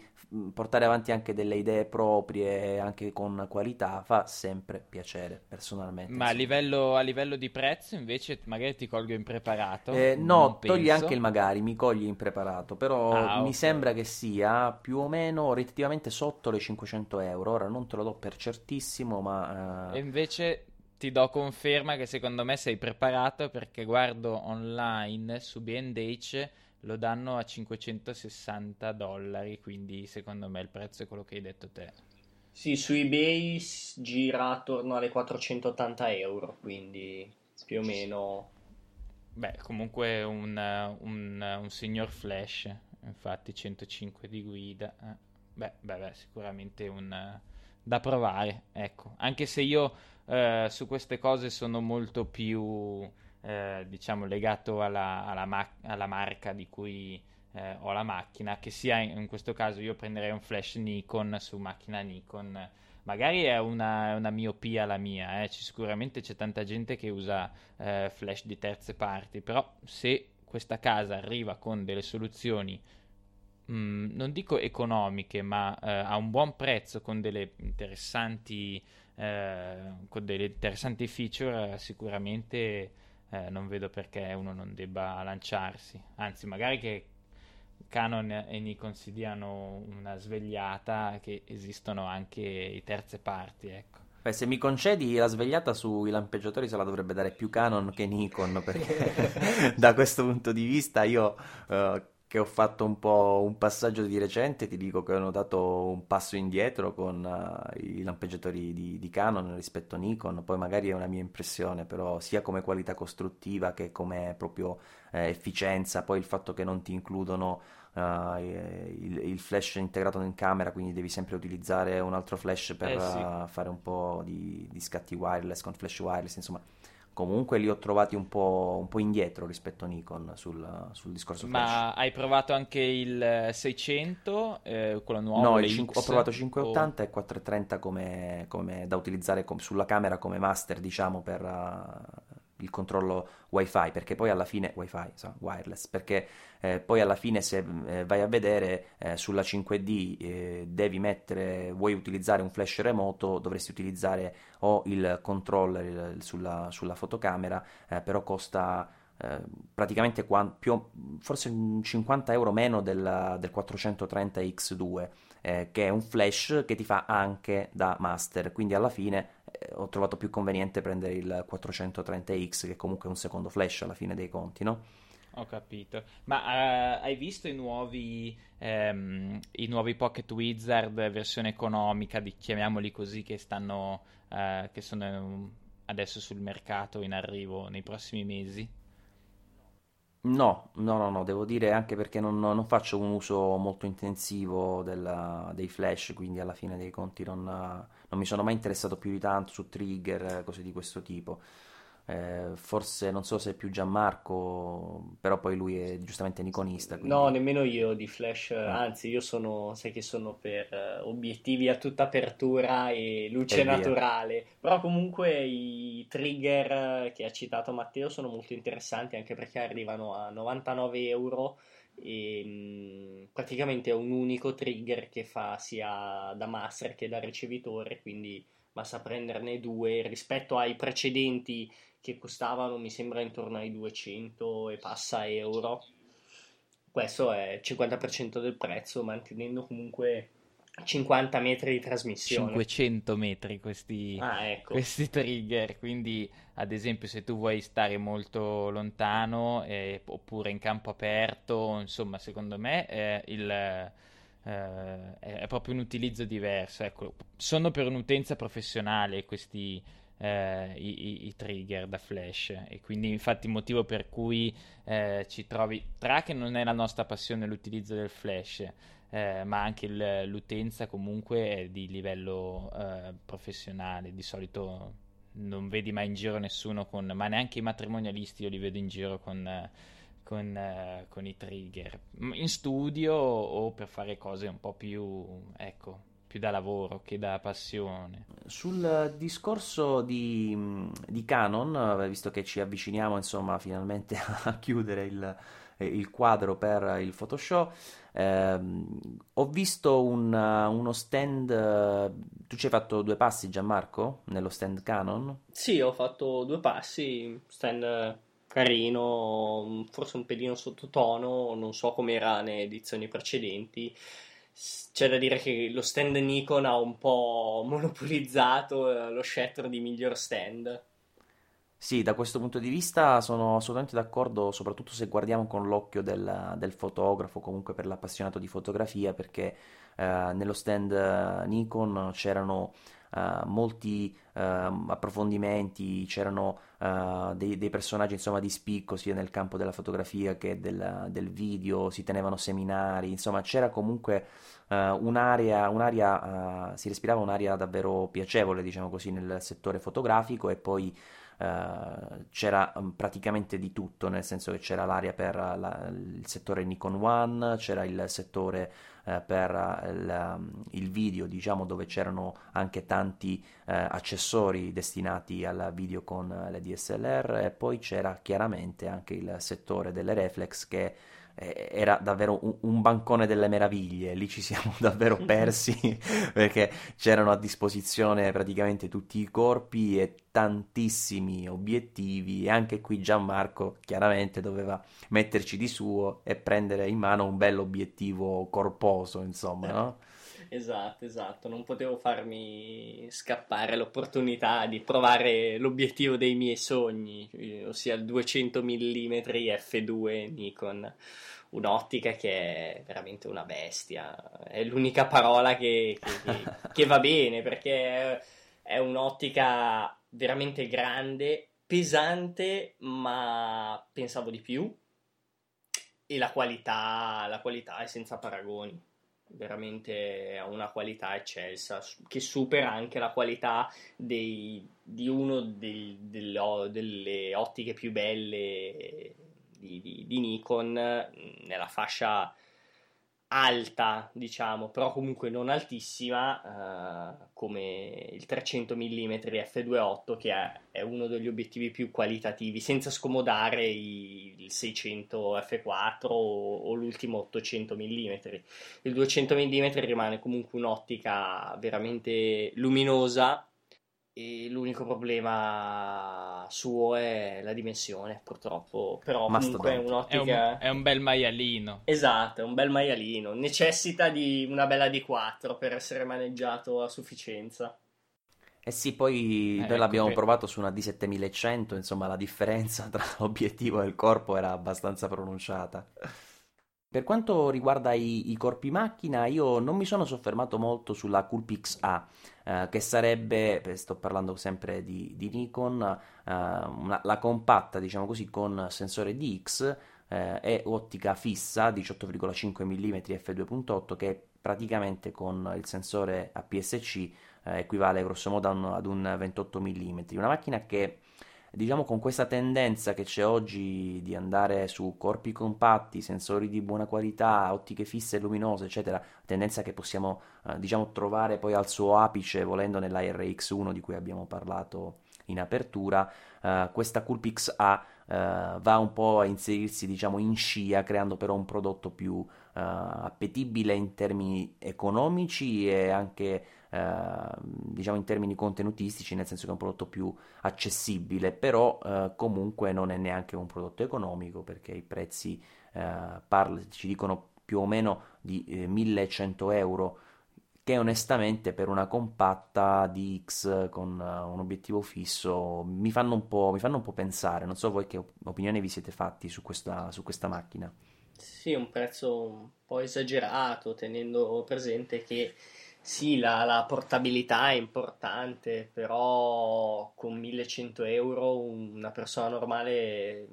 portare avanti anche delle idee proprie, anche con qualità, fa sempre piacere personalmente. Ma a livello, a livello, di prezzo invece magari ti colgo impreparato? Eh, no, togli anche il magari, mi cogli impreparato, però ah, mi okay. sembra che sia più o meno relativamente sotto le 500 euro, ora non te lo do per certissimo, ma... Uh... E invece ti do conferma che secondo me sei preparato perché guardo online su B&H lo danno a 560 dollari, quindi secondo me il prezzo è quello che hai detto te. Sì, su eBay gira attorno alle 480 euro, quindi più o meno... Beh, comunque un, un, un signor flash, infatti 105 di guida. Eh. Beh, beh, beh, sicuramente un... da provare, ecco. Anche se io eh, su queste cose sono molto più eh, diciamo legato alla, alla, ma- alla, marca di cui eh, ho la macchina, che sia in, in, questo caso io prenderei un flash Nikon su macchina Nikon. Magari è una, una miopia la mia, eh. sicuramente c'è tanta gente che usa eh, flash di terze parti, però se questa casa arriva con delle soluzioni Mm, non dico economiche, ma eh, a un buon prezzo con delle interessanti, eh, con delle interessanti feature, sicuramente eh, non vedo perché uno non debba lanciarsi. Anzi, magari che Canon e Nikon si diano una svegliata che esistono anche i terze parti, ecco. Beh, se mi concedi la svegliata sui lampeggiatori se la dovrebbe dare più Canon che Nikon, perché da questo punto di vista io uh, che ho fatto un po' un passaggio di recente, ti dico che ho notato un passo indietro con uh, i lampeggiatori di, di, Canon rispetto a Nikon, poi magari è una mia impressione, però sia come qualità costruttiva che come proprio eh, efficienza, poi il fatto che non ti includono uh, il, il, flash integrato in camera, quindi devi sempre utilizzare un altro flash per eh sì. uh, fare un po' di, di scatti wireless con flash wireless, insomma comunque li ho trovati un po', un po indietro rispetto a Nikon sul, sul discorso flash. Ma hai provato anche il 600, eh, quello nuovo? No, cin- ho provato 580 o... e 430 come, come da utilizzare com- sulla camera come master, diciamo, per uh, il controllo wifi perché poi alla fine wifi so, wireless perché eh, poi alla fine se eh, vai a vedere eh, sulla 5D eh, devi mettere vuoi utilizzare un flash remoto dovresti utilizzare o il controller sulla, sulla fotocamera eh, però costa eh, praticamente qua, più, forse 50 euro meno del, del 430X2 che è un flash che ti fa anche da master. Quindi alla fine ho trovato più conveniente prendere il 430X, che comunque è un secondo flash alla fine dei conti, no? Ho capito. Ma uh, hai visto i nuovi, um, i nuovi Pocket Wizard versione economica, di, chiamiamoli così, che stanno, uh, che sono adesso sul mercato in arrivo nei prossimi mesi? No, no, no, no, devo dire anche perché non, non faccio un uso molto intensivo della, dei flash, quindi alla fine dei conti non, non mi sono mai interessato più di tanto su trigger, cose di questo tipo. Eh, forse non so se è più Gianmarco, però poi lui è giustamente niconista. Quindi... No, nemmeno io di Flash, eh. anzi io sono, sai che sono per uh, obiettivi a tutta apertura e luce e naturale, però comunque i trigger che ha citato Matteo sono molto interessanti anche perché arrivano a 99 euro e mh, mm, praticamente è un unico trigger che fa sia da master che da ricevitore, quindi basta prenderne due rispetto ai precedenti che costavano mi sembra intorno ai 200 e passa euro. Questo è il 50% del prezzo, mantenendo comunque 50 metri di trasmissione. 500 metri questi, ah, ecco. questi trigger, quindi ad esempio se tu vuoi stare molto lontano eh, oppure in campo aperto, insomma secondo me eh, il, eh, è proprio un utilizzo diverso. Ecco, sono per un'utenza professionale questi eh, i, i, trigger da flash e quindi infatti il motivo per cui eh, ci trovi tra che non è la nostra passione l'utilizzo del flash eh, ma anche il, l'utenza comunque è di livello eh, professionale. Di solito non vedi mai in giro nessuno con, ma neanche i matrimonialisti io li vedo in giro con, con, eh, con i trigger, in studio o per fare cose un po' più, ecco, da lavoro che da passione. Sul discorso di, di Canon, visto che ci avviciniamo insomma finalmente a chiudere il, il quadro per il Photoshop, eh, ho visto un, uno stand. Tu ci hai fatto due passi, Gianmarco, nello stand Canon? Sì, ho fatto due passi. Stand carino, forse un pelino sottotono, non so com'era nelle edizioni precedenti. C'è da dire che lo stand Nikon ha un po' monopolizzato eh, lo scettro di miglior stand. Sì, da questo punto di vista sono assolutamente d'accordo, soprattutto se guardiamo con l'occhio del, del fotografo, comunque per l'appassionato di fotografia, perché eh, nello stand eh, Nikon c'erano eh, molti eh, approfondimenti, c'erano eh, dei, dei, personaggi insomma, di spicco sia nel campo della fotografia che del, del video, si tenevano seminari, insomma c'era comunque un'area, un'area si respirava un'area davvero piacevole, diciamo così, nel settore fotografico e poi Uh, c'era um, praticamente di tutto, nel senso che c'era l'area per la, il settore Nikon One, c'era il settore uh, per il, um, il, video, diciamo, dove c'erano anche tanti accessori destinati al video con le DSLR e poi c'era chiaramente anche il settore delle reflex che era davvero un, un, bancone delle meraviglie, lì ci siamo davvero persi perché c'erano a disposizione praticamente tutti i corpi e tantissimi obiettivi e anche qui Gianmarco chiaramente doveva metterci di suo e prendere in mano un bel obiettivo corposo, insomma, no? Esatto, esatto, non potevo farmi scappare l'opportunità di provare l'obiettivo dei miei sogni, ossia il 200 mm f2 Nikon, un'ottica che è veramente una bestia, è l'unica parola che, che, che va bene perché è un'ottica veramente grande, pesante, ma pensavo di più. E la qualità, la qualità è senza paragoni veramente ha una qualità eccelsa che supera anche la qualità dei, di uno dei, delle, delle, ottiche più belle di, di, di Nikon nella fascia alta, diciamo, però comunque non altissima, uh, come il 300 mm f2.8 che è, è, uno degli obiettivi più qualitativi, senza scomodare i, il 600 f4 o, o l'ultimo 800 mm. Il 200 mm rimane comunque un'ottica veramente luminosa e l'unico problema suo è la dimensione, purtroppo. Però comunque è un'ottica. È un, è un, bel maialino. Esatto, è un bel maialino. Necessita di una bella D4 per essere maneggiato a sufficienza. Eh sì, poi eh, noi l'abbiamo ecco provato su una D7100, insomma la differenza tra l'obiettivo e il corpo era abbastanza pronunciata. Per quanto riguarda i, i, corpi macchina, io non mi sono soffermato molto sulla Coolpix A, eh, che sarebbe, sto parlando sempre di, di Nikon, eh, una, la compatta, diciamo così, con sensore DX eh, e ottica fissa 18,5 mm f2.8 che praticamente con il sensore APS-C eh, equivale grossomodo ad un 28 mm. Una macchina che diciamo con questa tendenza che c'è oggi di andare su corpi compatti, sensori di buona qualità, ottiche fisse e luminose, eccetera, tendenza che possiamo eh, diciamo trovare poi al suo apice volendo nella RX1 di cui abbiamo parlato in apertura, eh, questa Coolpix A eh, va un po' a inserirsi diciamo in scia creando però un prodotto più eh, appetibile in termini economici e anche Ehm, diciamo in termini contenutistici, nel senso che è un prodotto più accessibile, però eh, comunque non è neanche un prodotto economico perché i prezzi eh, parla, ci dicono più o meno di eh, 1100 euro che onestamente per una compatta di X con uh, un obiettivo fisso mi fanno, mi fanno, un po', pensare. Non so voi che opinione vi siete fatti su questa, su questa macchina. Sì, un prezzo un po' esagerato, tenendo presente che sì, la, la, portabilità è importante, però con 1100 euro una persona normale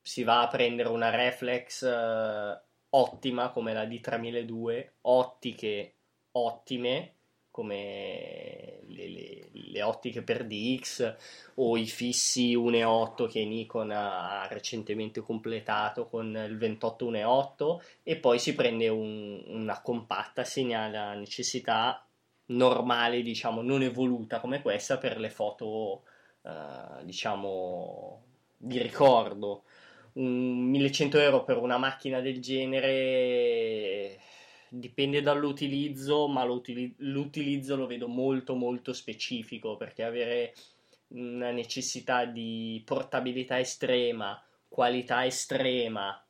si va a prendere una reflex uh, ottima come la D3002, ottiche ottime come le, le, le, ottiche per DX o i fissi 1.8 che Nikon ha recentemente completato con il 28 1.8 e poi si prende un, una compatta segnala necessità normale, diciamo, non evoluta come questa per le foto, eh, diciamo, di ricordo. Un 1100 euro per una macchina del genere dipende dall'utilizzo, ma l'utilizzo lo vedo molto molto specifico perché avere una necessità di portabilità estrema, qualità estrema,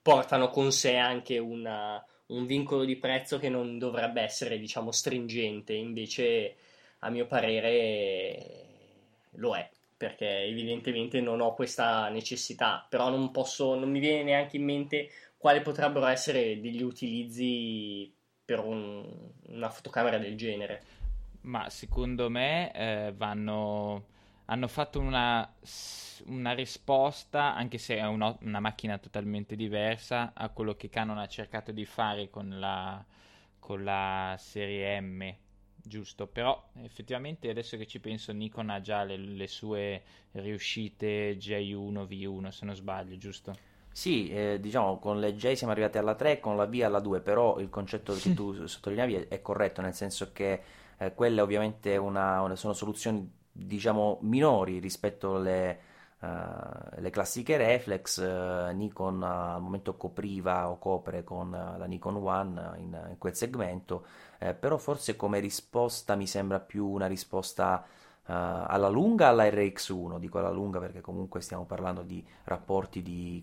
portano con sé anche una, un vincolo di prezzo che non dovrebbe essere, diciamo, stringente, invece a mio parere lo è, perché evidentemente non ho questa necessità, però non posso, non mi viene neanche in mente quali potrebbero essere degli utilizzi per un, una fotocamera del genere. Ma secondo me eh, vanno, hanno fatto una, una, risposta, anche se è una, una, macchina totalmente diversa, a quello che Canon ha cercato di fare con la, con la serie M giusto, però effettivamente adesso che ci penso Nikon ha già le, le sue riuscite J1, V1 se non sbaglio, giusto? Sì, eh, diciamo con le J siamo arrivati alla 3, con la V alla 2, però il concetto che tu sottolineavi è, è corretto, nel senso che eh, quelle ovviamente una, una, sono soluzioni diciamo minori rispetto alle, uh, le classiche reflex. Uh, Nikon al momento copriva o copre con la Nikon One in, in quel segmento, eh, però forse come risposta mi sembra più una risposta Uh, alla lunga alla RX1, dico alla lunga perché comunque stiamo parlando di rapporti di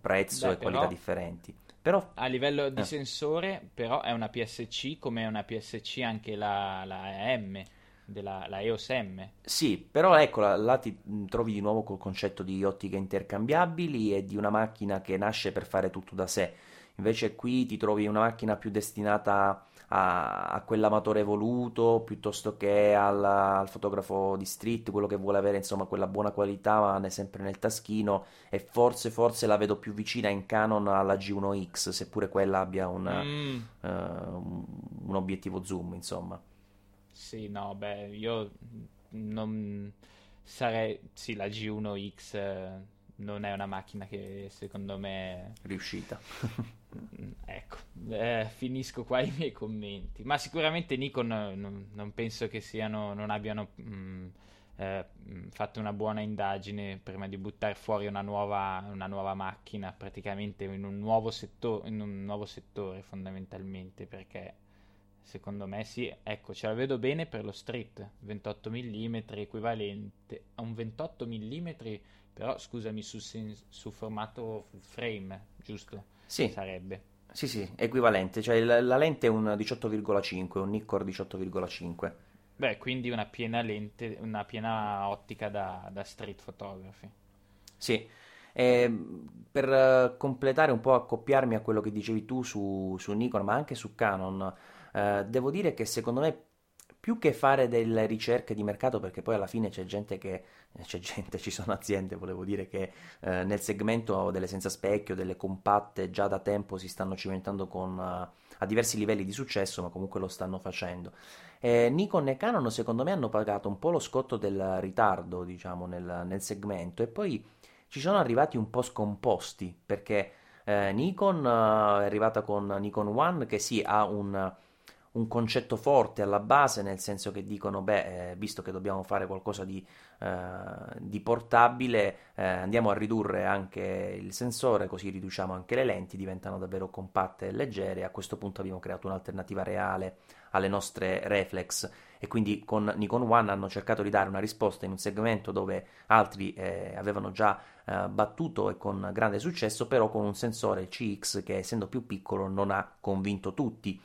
prezzo Beh, e qualità differenti. Però, a livello di eh. sensore, però, è una PSC come è una PSC anche la, la M. Della, la EOS M. Sì, però ecco, là, là ti trovi di nuovo col concetto di ottiche intercambiabili e di una macchina che nasce per fare tutto da sé. Invece qui ti trovi una macchina più destinata a, a quell'amatore evoluto piuttosto che al, al, fotografo di street, quello che vuole avere insomma quella buona qualità ma ne sempre nel taschino e forse, forse la vedo più vicina in Canon alla G1X, seppure quella abbia un, mm. uh, un, un obiettivo zoom insomma. Sì, no, beh, io non sarei, sì, la G1X non è una macchina che secondo me... Riuscita. ecco, eh, finisco qua i miei commenti. Ma sicuramente Nikon non, non penso che siano, non abbiano mh, mm, eh, mm, fatto una buona indagine prima di buttare fuori una nuova, una nuova macchina praticamente in un, nuovo setto- in un nuovo settore fondamentalmente perché secondo me sì, ecco, ce la vedo bene per lo street, 28 mm equivalente a un 28 mm però scusami, su, su formato frame, giusto? Sì. Sarebbe. Sì, sì, equivalente. Cioè la, la lente è un 18,5, un Nikkor 18,5. Beh, quindi una piena lente, una piena ottica da, da street photography. Sì. Eh, per completare un po', accoppiarmi a quello che dicevi tu su, su Nikon, ma anche su Canon, eh, devo dire che secondo me più che fare delle ricerche di mercato, perché poi alla fine c'è gente che, eh, c'è gente, ci sono aziende, volevo dire, che eh, nel segmento delle senza specchio, delle compatte, già da tempo si stanno cimentando con, uh, a diversi livelli di successo, ma comunque lo stanno facendo. Eh, Nikon e Canon secondo me hanno pagato un po' lo scotto del ritardo, diciamo, nel, nel segmento e poi ci sono arrivati un po' scomposti, perché eh, Nikon uh, è arrivata con Nikon One che sì ha un un concetto forte alla base, nel senso che dicono, beh, eh, visto che dobbiamo fare qualcosa di, eh, di portabile, eh, andiamo a ridurre anche il sensore, così riduciamo anche le lenti, diventano davvero compatte e leggere. A questo punto abbiamo creato un'alternativa reale alle nostre reflex e quindi con Nikon One hanno cercato di dare una risposta in un segmento dove altri eh, avevano già eh, battuto e con grande successo, però con un sensore CX che essendo più piccolo non ha convinto tutti.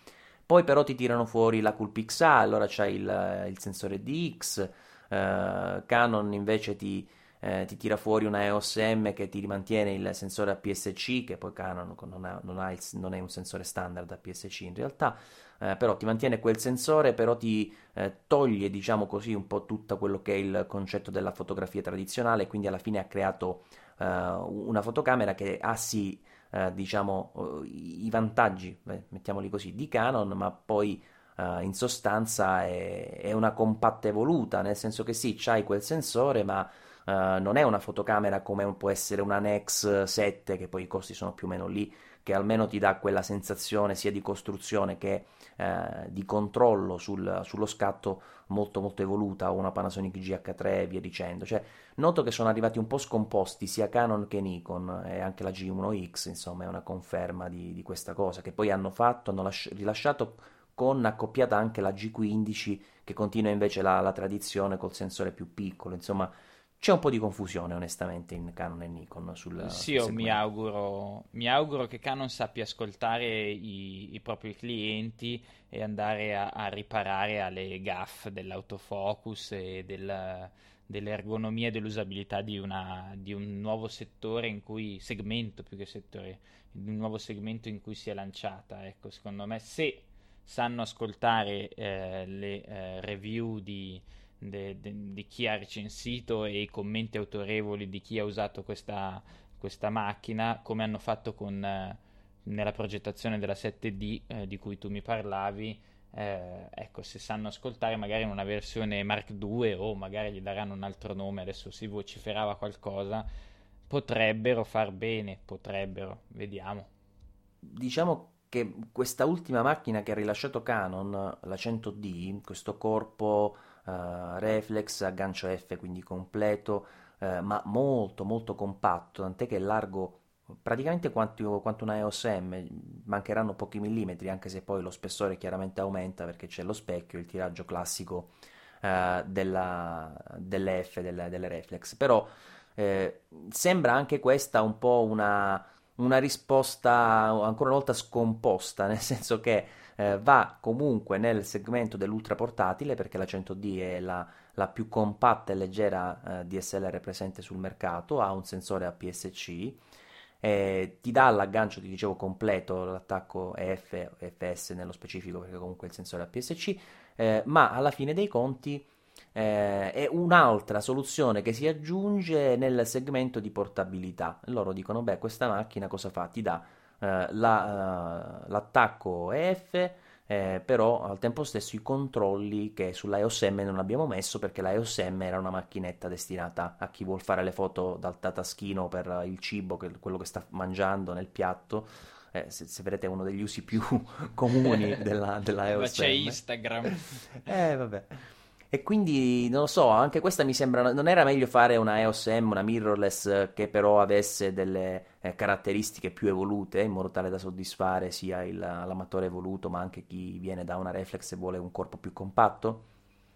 Poi però ti tirano fuori la Coolpix A, allora c'hai il, il sensore DX, eh, Canon invece ti, eh, ti tira fuori una EOS M che ti mantiene il sensore APS-C, che poi Canon non, ha, non, ha il, non è un sensore standard APS-C in realtà, eh, però ti mantiene quel sensore, però ti eh, toglie, diciamo così, un po' tutto quello che è il concetto della fotografia tradizionale, quindi alla fine ha creato eh, una fotocamera che ha sì, eh, diciamo, i vantaggi, mettiamoli così, di Canon, ma poi Uh, in sostanza è, è, una compatta evoluta, nel senso che sì, c'hai quel sensore, ma uh, non è una fotocamera come può essere una Nex 7, che poi i costi sono più o meno lì, che almeno ti dà quella sensazione sia di costruzione che uh, di controllo sul, sullo scatto molto molto evoluta, una Panasonic GH3 e via dicendo. Cioè, noto che sono arrivati un po' scomposti sia Canon che Nikon e anche la G1X, insomma, è una conferma di, di questa cosa, che poi hanno fatto, hanno lasci- rilasciato con accoppiata anche la G15 che continua invece la, la tradizione col sensore più piccolo, insomma c'è un po' di confusione onestamente in Canon e Nikon sul Sì, io mi auguro, mi auguro, che Canon sappia ascoltare i, i propri clienti e andare a, a, riparare alle gaffe dell'autofocus e del, dell'ergonomia e dell'usabilità di, una, di, un nuovo settore in cui, segmento più che settore, di un nuovo segmento in cui si è lanciata. Ecco, secondo me se sanno ascoltare eh, le eh, review di, de, de, di, chi ha recensito e i commenti autorevoli di chi ha usato questa, questa macchina, come hanno fatto con, eh, nella progettazione della 7D eh, di cui tu mi parlavi. Eh, ecco, se sanno ascoltare magari in una versione Mark II o magari gli daranno un altro nome, adesso si vociferava qualcosa, potrebbero far bene, potrebbero, vediamo. Diciamo che questa ultima macchina che ha rilasciato Canon, la 100D, questo corpo uh, reflex a gancio F, quindi completo, uh, ma molto molto compatto, tant'è che è largo praticamente quanto, quanto una EOS M, mancheranno pochi millimetri, anche se poi lo spessore chiaramente aumenta perché c'è lo specchio, il tiraggio classico uh, della, delle F, delle, delle reflex, però eh, sembra anche questa un po' una una risposta ancora una volta scomposta, nel senso che eh, va comunque nel segmento dell'ultra portatile perché la 100D è la, la più compatta e leggera eh, DSLR presente sul mercato, ha un sensore APS-C, eh, ti dà l'aggancio, ti dicevo, completo, l'attacco EF FS nello specifico perché comunque il sensore APS-C, eh, ma alla fine dei conti eh, è un'altra soluzione che si aggiunge nel segmento di portabilità. Loro dicono, beh, questa macchina cosa fa? Ti dà la, uh, l'attacco EF, eh, però al tempo stesso i controlli che sulla EOS M non abbiamo messo perché la EOS M era una macchinetta destinata a chi vuol fare le foto dal tataschino per il cibo, che, quello che sta mangiando nel piatto. Eh, se, se, vedete è uno degli usi più comuni della, della EOS Ma c'è Instagram. eh, vabbè. E quindi non lo so, anche questa mi sembra. Non era meglio fare una EOS M, una mirrorless che però avesse delle eh, caratteristiche più evolute in modo tale da soddisfare sia il, l'amatore evoluto ma anche chi viene da una reflex e vuole un corpo più compatto?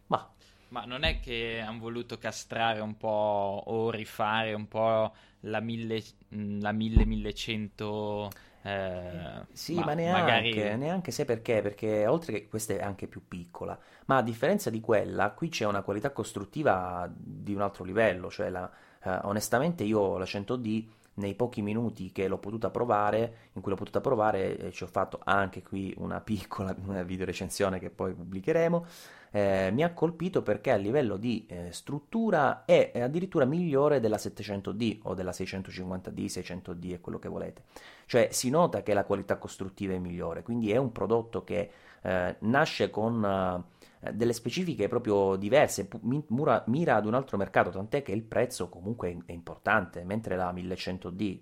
Ma. Ma non è che hanno voluto castrare un po' o rifare un po' la 1000-1100 eh, sì, ma, ma neanche, magari... neanche sai perché, perché oltre che questa è anche più piccola, ma a differenza di quella, qui c'è una qualità costruttiva di un altro livello, cioè la, eh, onestamente io la 100D nei pochi minuti che l'ho potuta provare, in cui l'ho potuta provare, eh, ci ho fatto anche qui una piccola una video recensione che poi pubblicheremo, eh, mi ha colpito perché a livello di eh, struttura è addirittura migliore della 700D o della 650D, 600D e quello che volete. Cioè si nota che la qualità costruttiva è migliore, quindi è un prodotto che eh, nasce con eh, delle specifiche proprio diverse, mira, mira, ad un altro mercato, tant'è che il prezzo comunque è importante, mentre la 1100D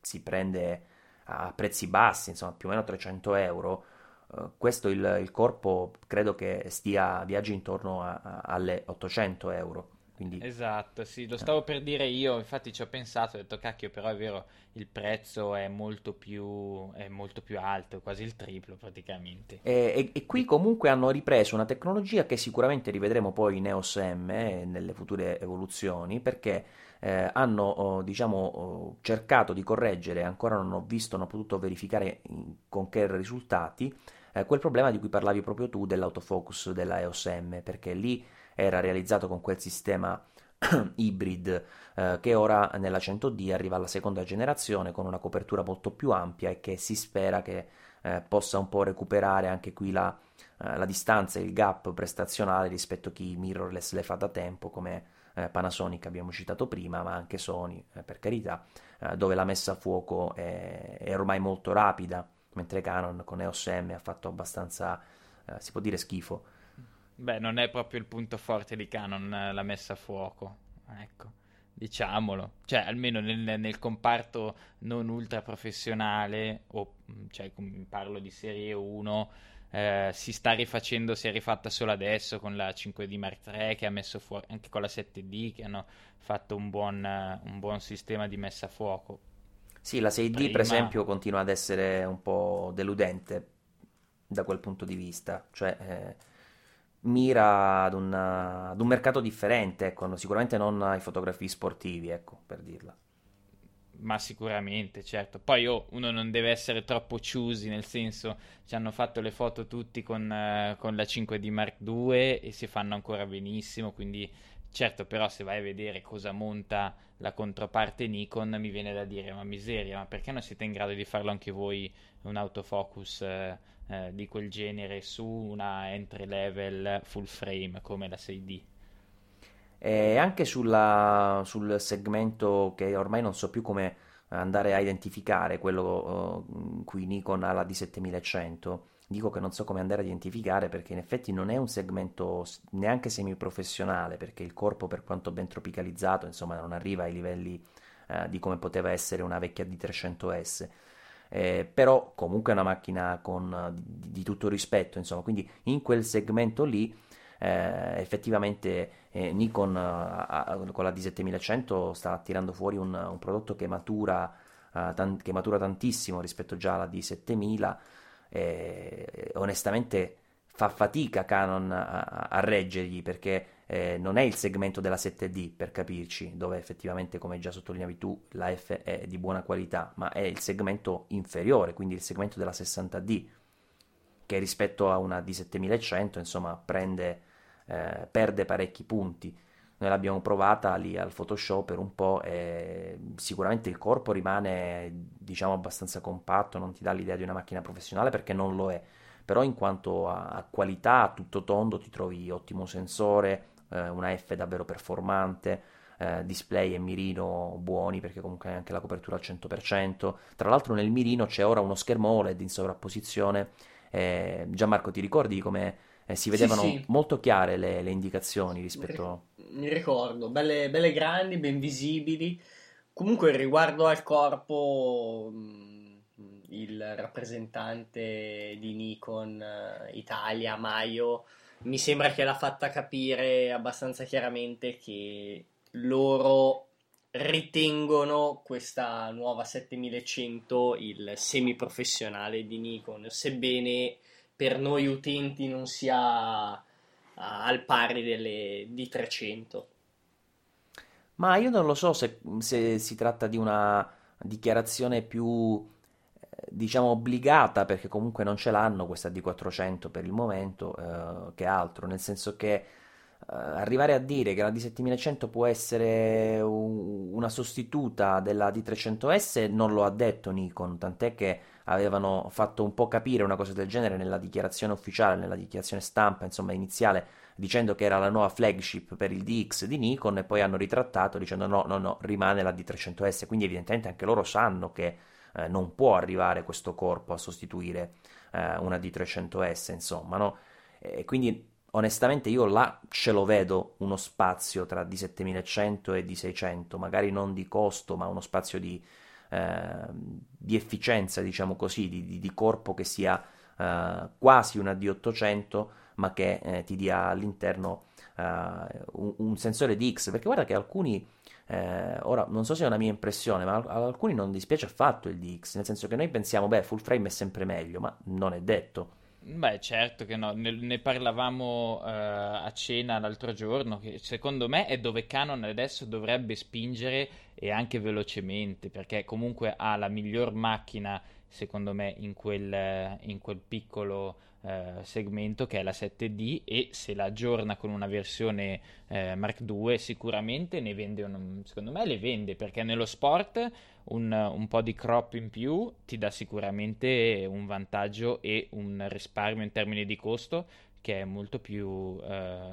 si prende a prezzi bassi, insomma più o meno 300 euro, Uh, questo il, il, corpo credo che stia viaggi intorno a, a, alle 800 euro. Quindi... Esatto, sì, lo stavo per dire io, infatti ci ho pensato, ho detto cacchio, però è vero, il prezzo è molto più, è molto più alto, quasi il triplo praticamente. E, e, e, qui comunque hanno ripreso una tecnologia che sicuramente rivedremo poi in EOS M eh, nelle future evoluzioni, perché eh, hanno oh, diciamo, oh, cercato di correggere, ancora non ho visto, non ho potuto verificare in, con che risultati, eh, quel problema di cui parlavi proprio tu dell'autofocus della EOS M, perché lì era realizzato con quel sistema hybrid eh, che ora nella 100D arriva alla seconda generazione con una copertura molto più ampia e che si spera che eh, possa un po' recuperare anche qui la, eh, la distanza, il gap prestazionale rispetto a chi mirrorless le fa da tempo come eh, Panasonic abbiamo citato prima, ma anche Sony eh, per carità, eh, dove la messa a fuoco è, è, ormai molto rapida, mentre Canon con EOS M ha fatto abbastanza, si può dire schifo. Beh, non è proprio il punto forte di Canon la messa a fuoco, ecco diciamolo, cioè almeno nel, nel, comparto non ultra professionale, o cioè parlo di serie 1, eh, si sta rifacendo, si è rifatta solo adesso con la 5D Mark III che ha messo fuori, anche con la 7D che hanno fatto un buon, un buon sistema di messa a fuoco. Sì, la 6D Prima... per esempio continua ad essere un po' deludente da quel punto di vista, cioè... Eh mira ad, una, ad un mercato differente, ecco, sicuramente non ai fotografi sportivi, ecco, per dirla. Ma sicuramente, certo. Poi oh, uno non deve essere troppo choosy, nel senso ci hanno fatto le foto tutti con, uh, con la 5D Mark II e si fanno ancora benissimo, quindi certo, però se vai a vedere cosa monta la controparte Nikon mi viene da dire, ma miseria, ma perché non siete in grado di farlo anche voi un autofocus? Uh, eh, di quel genere su una entry level full frame come la 6D. E anche sulla, sul segmento che ormai non so più come andare a identificare, quello uh, cui Nikon ha la D7100, dico che non so come andare a identificare perché in effetti non è un segmento neanche semiprofessionale perché il corpo per quanto ben tropicalizzato insomma non arriva ai livelli uh, di come poteva essere una vecchia D300S eh, però comunque è una macchina con, di, di, tutto rispetto, insomma, quindi in quel segmento lì eh, effettivamente eh, Nikon a, con la D7100 sta tirando fuori un, un prodotto che matura, uh, tan- che matura, tantissimo rispetto già alla D7000 e onestamente fa fatica Canon a, a reggergli perché eh, non è il segmento della 7D per capirci, dove effettivamente, come già sottolineavi tu, la F è di buona qualità, ma è il segmento inferiore, quindi il segmento della 60D, che rispetto a una D7100, insomma, prende, eh, perde parecchi punti. Noi l'abbiamo provata lì al Photoshop per un po' e sicuramente il corpo rimane, diciamo, abbastanza compatto, non ti dà l'idea di una macchina professionale perché non lo è però in quanto a, a, qualità, tutto tondo, ti trovi ottimo sensore, eh, una F davvero performante, eh, display e mirino buoni perché comunque hai anche la copertura al 100%. Tra l'altro nel mirino c'è ora uno schermo OLED in sovrapposizione. Eh, Gianmarco, ti ricordi come eh, si vedevano sì, sì. molto chiare le, le, indicazioni rispetto... Mi ricordo, belle, belle, grandi, ben visibili. Comunque riguardo al corpo, mm, il rappresentante di Nikon eh, Italia, Maio, mi sembra che l'ha fatta capire abbastanza chiaramente che loro ritengono questa nuova 7100 il semiprofessionale di Nikon, sebbene per noi utenti non sia al pari delle D300. Ma io non lo so se, se si tratta di una dichiarazione più diciamo obbligata perché comunque non ce l'hanno questa D400 per il momento eh, che altro, nel senso che eh, arrivare a dire che la D7100 può essere un, una sostituta della D300S non lo ha detto Nikon, tant'è che avevano fatto un po' capire una cosa del genere nella dichiarazione ufficiale, nella dichiarazione stampa, insomma iniziale, dicendo che era la nuova flagship per il DX di Nikon e poi hanno ritrattato dicendo no, no, no, rimane la D300S, quindi evidentemente anche loro sanno che eh, non può arrivare questo corpo a sostituire eh, una D300S, insomma, no? E quindi onestamente io là ce lo vedo uno spazio tra D7100 e D600, magari non di costo, ma uno spazio di, eh, di efficienza, diciamo così, di, di corpo che sia eh, quasi una D800, ma che eh, ti dia all'interno eh, un, un, sensore di X, perché guarda che alcuni eh, ora, non so se è una mia impressione, ma a alcuni non dispiace affatto il DX, nel senso che noi pensiamo, beh, full frame è sempre meglio, ma non è detto. Beh, certo che no, ne, ne parlavamo uh, a cena l'altro giorno, che secondo me è dove Canon adesso dovrebbe spingere e anche velocemente, perché comunque ha la miglior macchina secondo me, in quel, in quel piccolo eh, segmento che è la 7D e se la aggiorna con una versione eh, Mark II sicuramente ne vende, un, secondo me le vende perché nello sport un, un, po' di crop in più ti dà sicuramente un vantaggio e un risparmio in termini di costo che è molto più eh,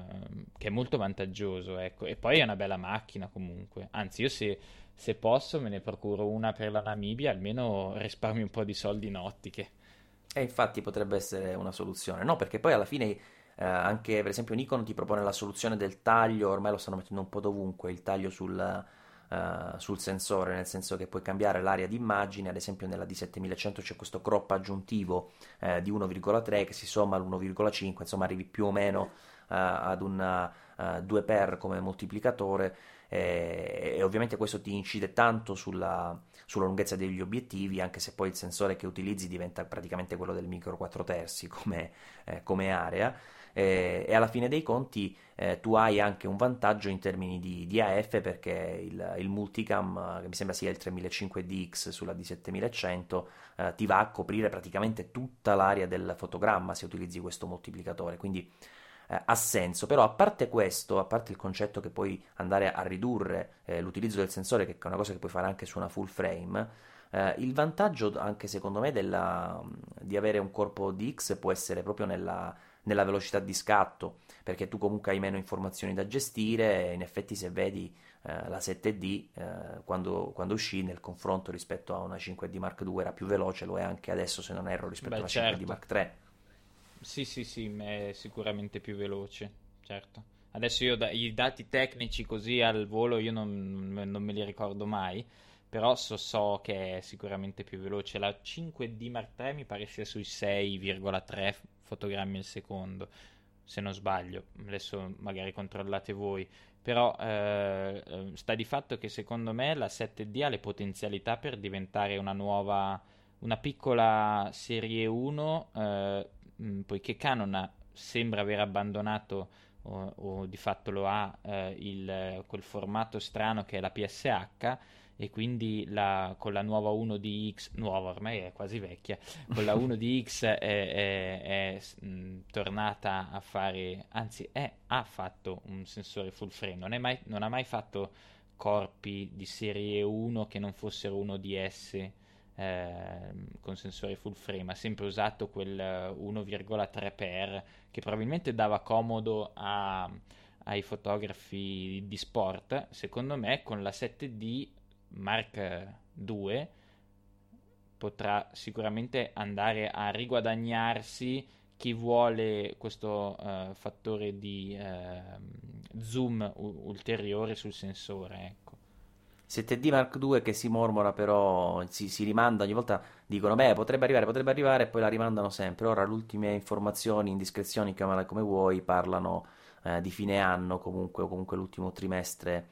che è molto vantaggioso ecco. E poi è una bella macchina comunque. Anzi io se, se posso me ne procuro una per la Namibia almeno risparmio un po' di soldi in ottiche e infatti potrebbe essere una soluzione, no? Perché poi alla fine eh, anche per esempio Nikon ti propone la soluzione del taglio, ormai lo stanno mettendo un po' dovunque, il taglio sul, Uh, sul sensore, nel senso che puoi cambiare l'area di immagine, ad esempio nella D7100 c'è questo crop aggiuntivo uh, di 1,3 che si somma all'1,5, insomma arrivi più o meno uh, ad un 2x come moltiplicatore e, e, ovviamente questo ti incide tanto sulla, sulla, lunghezza degli obiettivi, anche se poi il sensore che utilizzi diventa praticamente quello del micro 4 terzi come, eh, come area. Eh, e alla fine dei conti eh, tu hai anche un vantaggio in termini di, di AF perché il, il, multicam, che mi sembra sia il 3500DX sulla D7100, eh, ti va a coprire praticamente tutta l'area del fotogramma se utilizzi questo moltiplicatore. Quindi eh, ha senso, però a parte questo, a parte il concetto che puoi andare a ridurre eh, l'utilizzo del sensore, che è una cosa che puoi fare anche su una full frame, eh, il vantaggio anche secondo me della, di avere un corpo DX può essere proprio nella, nella, velocità di scatto, perché tu comunque hai meno informazioni da gestire e in effetti se vedi eh, la 7D eh, quando, quando, uscì nel confronto rispetto a una 5D Mark II era più veloce, lo è anche adesso se non erro rispetto Beh, a una certo. 5D Mark III. Sì, sì, sì, è sicuramente più veloce, certo. Adesso io da, i dati tecnici così al volo io non, non me li ricordo mai, però so, so, che è sicuramente più veloce. La 5D Mark III mi pare sia sui 6,3 fotogrammi al secondo, se non sbaglio. Adesso magari controllate voi. Però eh, eh sta di fatto che secondo me la 7D ha le potenzialità per diventare una nuova, una piccola serie 1 eh, mh, mm, poiché Canon sembra aver abbandonato o, o di fatto lo ha eh, il, quel formato strano che è la PSH e quindi la, con la nuova 1DX, nuova ormai è quasi vecchia, con la 1DX è, è, è mh, mm, tornata a fare, anzi è, ha fatto un sensore full frame, non, mai, non ha mai fatto corpi di serie 1 che non fossero 1DS eh, con sensore full frame, ha sempre usato quel 1,3x che probabilmente dava comodo a, ai fotografi di sport. Secondo me con la 7D Mark II potrà sicuramente andare a riguadagnarsi chi vuole questo uh, fattore di uh, zoom u- ulteriore sul sensore. Ecco. 7D Mark II che si mormora però, si, si, rimanda ogni volta, dicono beh potrebbe arrivare, potrebbe arrivare e poi la rimandano sempre. Ora le ultime informazioni, indiscrezioni, chiamala come vuoi, parlano eh, di fine anno comunque o comunque l'ultimo trimestre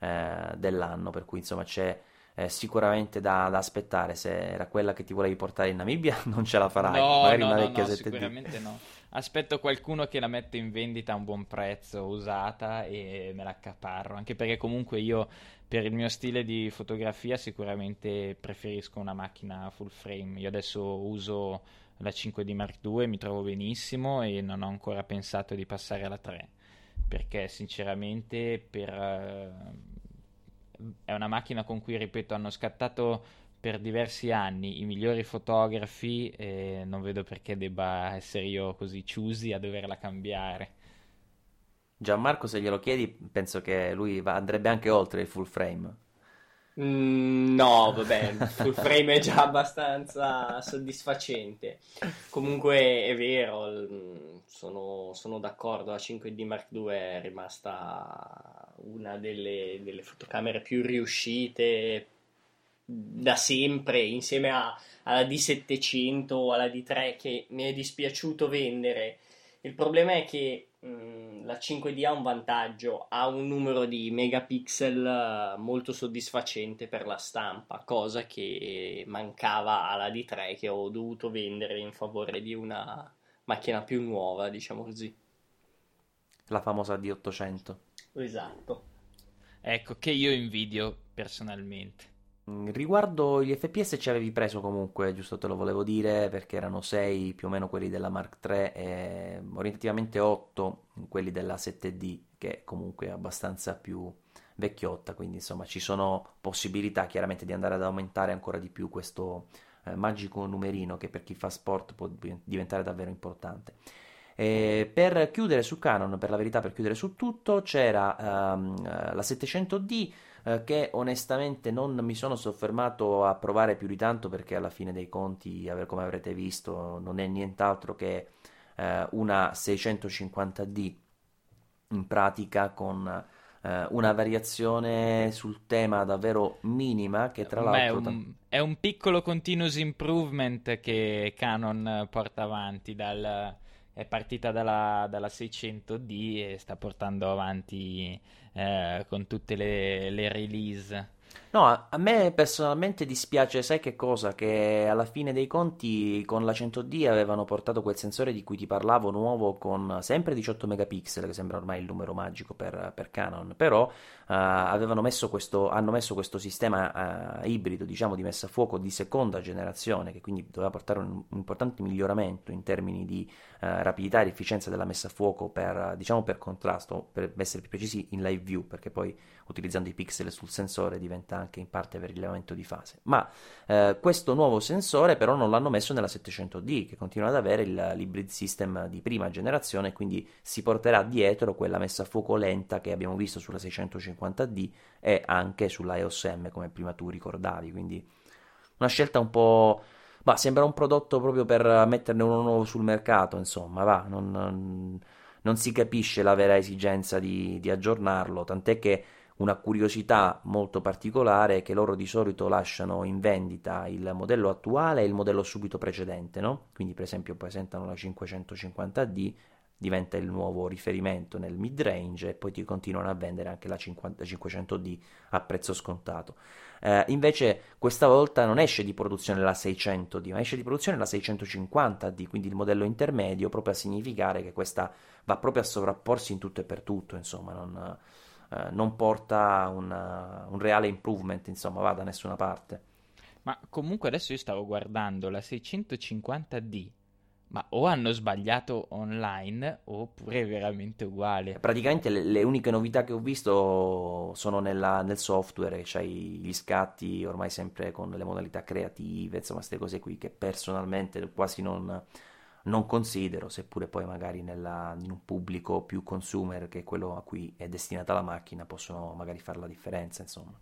eh, dell'anno, per cui insomma c'è eh, sicuramente da, da, aspettare. Se era quella che ti volevi portare in Namibia non ce la farai, no, magari no, una no, vecchia no, 7D. Sicuramente no aspetto qualcuno che la mette in vendita a un buon prezzo, usata e me la accaparro, anche perché comunque io per il mio stile di fotografia sicuramente preferisco una macchina full frame. Io adesso uso la 5D Mark II, mi trovo benissimo e non ho ancora pensato di passare alla 3 perché sinceramente per, uh, è una macchina con cui ripeto hanno scattato per diversi anni i migliori fotografi e non vedo perché debba essere io così choosy a doverla cambiare. Gianmarco, se glielo chiedi, penso che lui va, andrebbe anche oltre il full frame. Mm, no, vabbè, il full frame è già abbastanza soddisfacente. Comunque è vero, sono, sono, d'accordo, la 5D Mark II è rimasta una delle, delle fotocamere più riuscite da sempre insieme a, alla D700 o alla D3 che mi è dispiaciuto vendere. Il problema è che mh, la 5D ha un vantaggio, ha un numero di megapixel eh, molto soddisfacente per la stampa, cosa che mancava alla D3 che ho dovuto vendere in favore di una macchina più nuova, diciamo così. La famosa D800. Esatto. Ecco, che io invidio personalmente. Mm, riguardo gli FPS ci avevi preso comunque, giusto te lo volevo dire, perché erano 6 più o meno quelli della Mark III e orientativamente 8 quelli della 7D, che comunque è abbastanza più vecchiotta, quindi insomma ci sono possibilità chiaramente di andare ad aumentare ancora di più questo eh, magico numerino che per chi fa sport può diventare davvero importante. E per chiudere su Canon, per la verità, per chiudere su tutto, c'era um, la 700D eh, che onestamente non mi sono soffermato a provare più di tanto perché alla fine dei conti, come avrete visto, non è nient'altro che uh, una 650D in pratica con eh, una variazione sul tema davvero minima che tra l'altro... Beh, un, è un piccolo continuous improvement che Canon porta avanti dal è partita dalla, dalla, 600D e sta portando avanti eh, con tutte le, le release. No, a, me personalmente dispiace, sai che cosa? Che alla fine dei conti con la 100D avevano portato quel sensore di cui ti parlavo nuovo con sempre 18 megapixel, che sembra ormai il numero magico per, per Canon, però uh, messo questo, hanno messo questo sistema uh, ibrido, diciamo, di messa a fuoco di seconda generazione, che quindi doveva portare un, un importante miglioramento in termini di uh, rapidità ed efficienza della messa a fuoco per, diciamo, per contrasto, per essere più precisi in live view, perché poi utilizzando i pixel sul sensore diventa anche in parte per rilevamento di fase. Ma eh, questo nuovo sensore però non l'hanno messo nella 700D, che continua ad avere il, l'hybrid system di prima generazione, quindi si porterà dietro quella messa a fuoco lenta che abbiamo visto sulla 650D e anche sulla EOS M, come prima tu ricordavi. Quindi una scelta un po'. Ma sembra un prodotto proprio per metterne uno nuovo sul mercato, insomma, va, non, non, non si capisce la vera esigenza di, di aggiornarlo, tant'è che una curiosità molto particolare è che loro di solito lasciano in vendita il modello attuale e il modello subito precedente, no? Quindi per esempio presentano la 550D, diventa il nuovo riferimento nel mid range e poi ti continuano a vendere anche la 50, 500D a prezzo scontato. Eh, invece questa volta non esce di produzione la 600D, ma esce di produzione la 650D, quindi il modello intermedio, proprio a significare che questa va proprio a sovrapporsi in tutto e per tutto, insomma, non eh, non porta una, un reale improvement, insomma, va da nessuna parte. Ma comunque adesso io stavo guardando la 650D, ma o hanno sbagliato online oppure è veramente uguale. Praticamente le, le uniche novità che ho visto sono nella, nel software, c'hai gli scatti ormai sempre con le modalità creative, insomma, queste cose qui che personalmente quasi non non considero, seppure poi magari nella, in un pubblico più consumer che quello a cui è destinata la macchina, possono magari fare la differenza, insomma.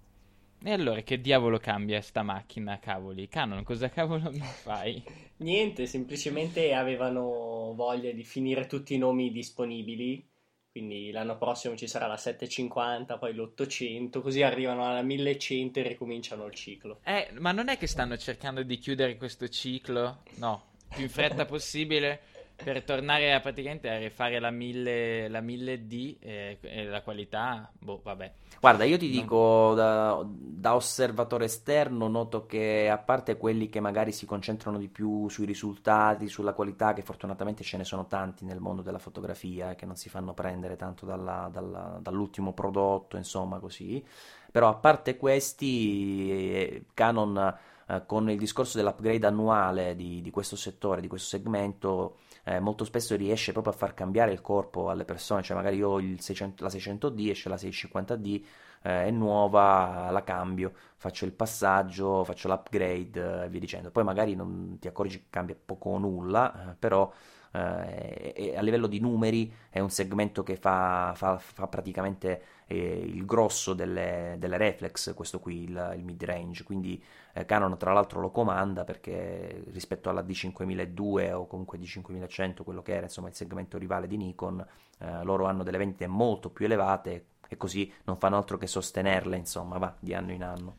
E allora che diavolo cambia sta macchina, cavoli? Canon, cosa cavolo mi fai? Niente, semplicemente avevano voglia di finire tutti i nomi disponibili, quindi l'anno prossimo ci sarà la 750, poi l'800, così arrivano alla 1100 e ricominciano il ciclo. Eh, ma non è che stanno cercando di chiudere questo ciclo? No, più in fretta possibile per tornare a praticamente a rifare la 1000, la 1000D e, e, la qualità, boh, vabbè. Guarda, io ti non... dico da, da, osservatore esterno, noto che a parte quelli che magari si concentrano di più sui risultati, sulla qualità, che fortunatamente ce ne sono tanti nel mondo della fotografia, eh, che non si fanno prendere tanto dalla, dalla, dall'ultimo prodotto, insomma, così. Però a parte questi, eh, Canon eh, con il discorso dell'upgrade annuale di, di, questo settore, di questo segmento, eh, molto spesso riesce proprio a far cambiare il corpo alle persone, cioè magari io ho 600, la 600D, esce la 650D, eh, è nuova, la cambio, faccio il passaggio, faccio l'upgrade e via dicendo. Poi magari non ti accorgi che cambia poco o nulla, eh, però eh, a livello di numeri è un segmento che fa, fa, fa praticamente eh, il grosso delle, delle, reflex, questo qui, il, il mid range, quindi eh, Canon tra l'altro lo comanda perché rispetto alla D5002 o comunque D5100, quello che era insomma il segmento rivale di Nikon, eh, loro hanno delle vendite molto più elevate e così non fanno altro che sostenerle insomma va, di anno in anno.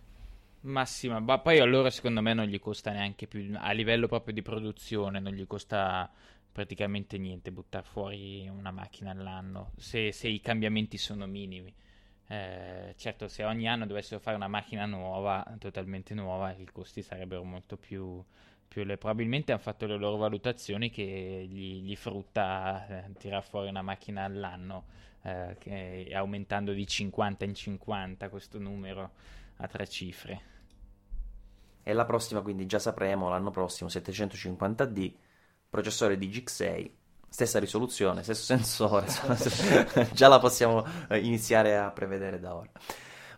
Massima, ma poi allora secondo me non gli costa neanche più a livello proprio di produzione, non gli costa praticamente niente buttare fuori una macchina all'anno se, se i cambiamenti sono minimi. Eh, certo, se ogni anno dovessero fare una macchina nuova, totalmente nuova, i costi sarebbero molto più, più le... probabilmente hanno fatto le loro valutazioni che gli, gli frutta eh, tirare fuori una macchina all'anno, eh, che, aumentando di 50 in 50 questo numero a tre cifre. e la prossima quindi già sapremo l'anno prossimo 750D, processore di GX6, stessa risoluzione, stesso sensore, già la possiamo eh, iniziare a prevedere da ora.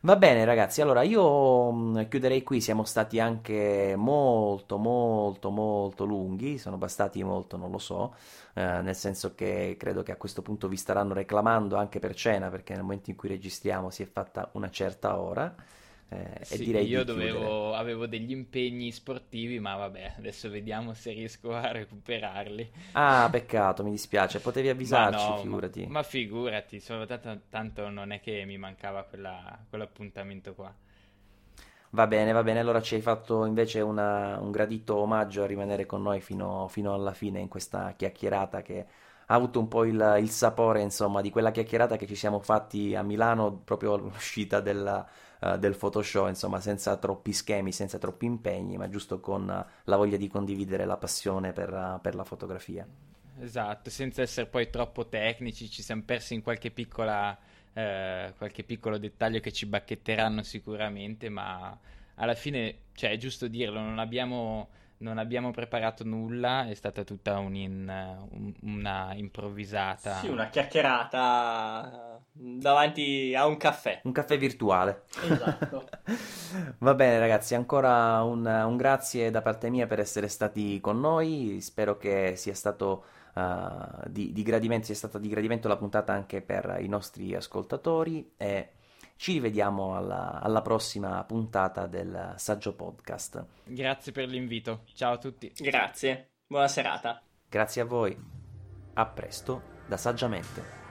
Va bene ragazzi, allora io mm, chiuderei qui, siamo stati anche molto molto molto lunghi, sono bastati molto, non lo so, eh, nel senso che credo che a questo punto vi staranno reclamando anche per cena, perché nel momento in cui registriamo si è fatta una certa ora. Eh, sì, e direi io dovevo, avevo degli impegni sportivi, ma vabbè, adesso vediamo se riesco a recuperarli. Ah, peccato, mi dispiace, potevi avvisarci, ma no, figurati. Ma, ma figurati, tanto, tanto, non è che mi mancava quella, quell'appuntamento qua. Va bene, va bene, allora ci hai fatto invece una, un gradito omaggio a rimanere con noi fino, fino, alla fine in questa chiacchierata che ha avuto un po' il, il sapore, insomma, di quella chiacchierata che ci siamo fatti a Milano proprio all'uscita della uh, del Photoshop, insomma, senza troppi schemi, senza troppi impegni, ma giusto con uh, la voglia di condividere la passione per, uh, per la fotografia. Esatto, senza essere poi troppo tecnici, ci siamo persi in qualche piccola eh, qualche piccolo dettaglio che ci bacchetteranno sicuramente, ma alla fine, cioè, è giusto dirlo, non abbiamo non abbiamo preparato nulla, è stata tutta un un, una improvvisata. Sì, una chiacchierata davanti a un caffè. Un caffè virtuale. Esatto. Va bene ragazzi, ancora un, un, grazie da parte mia per essere stati con noi, spero che sia stato uh, di, di gradimento, sia stata di gradimento la puntata anche per i nostri ascoltatori e ci rivediamo alla, alla prossima puntata del Saggio Podcast. Grazie per l'invito. Ciao a tutti. Grazie. Buona serata. Grazie a voi. A presto da Saggiamente.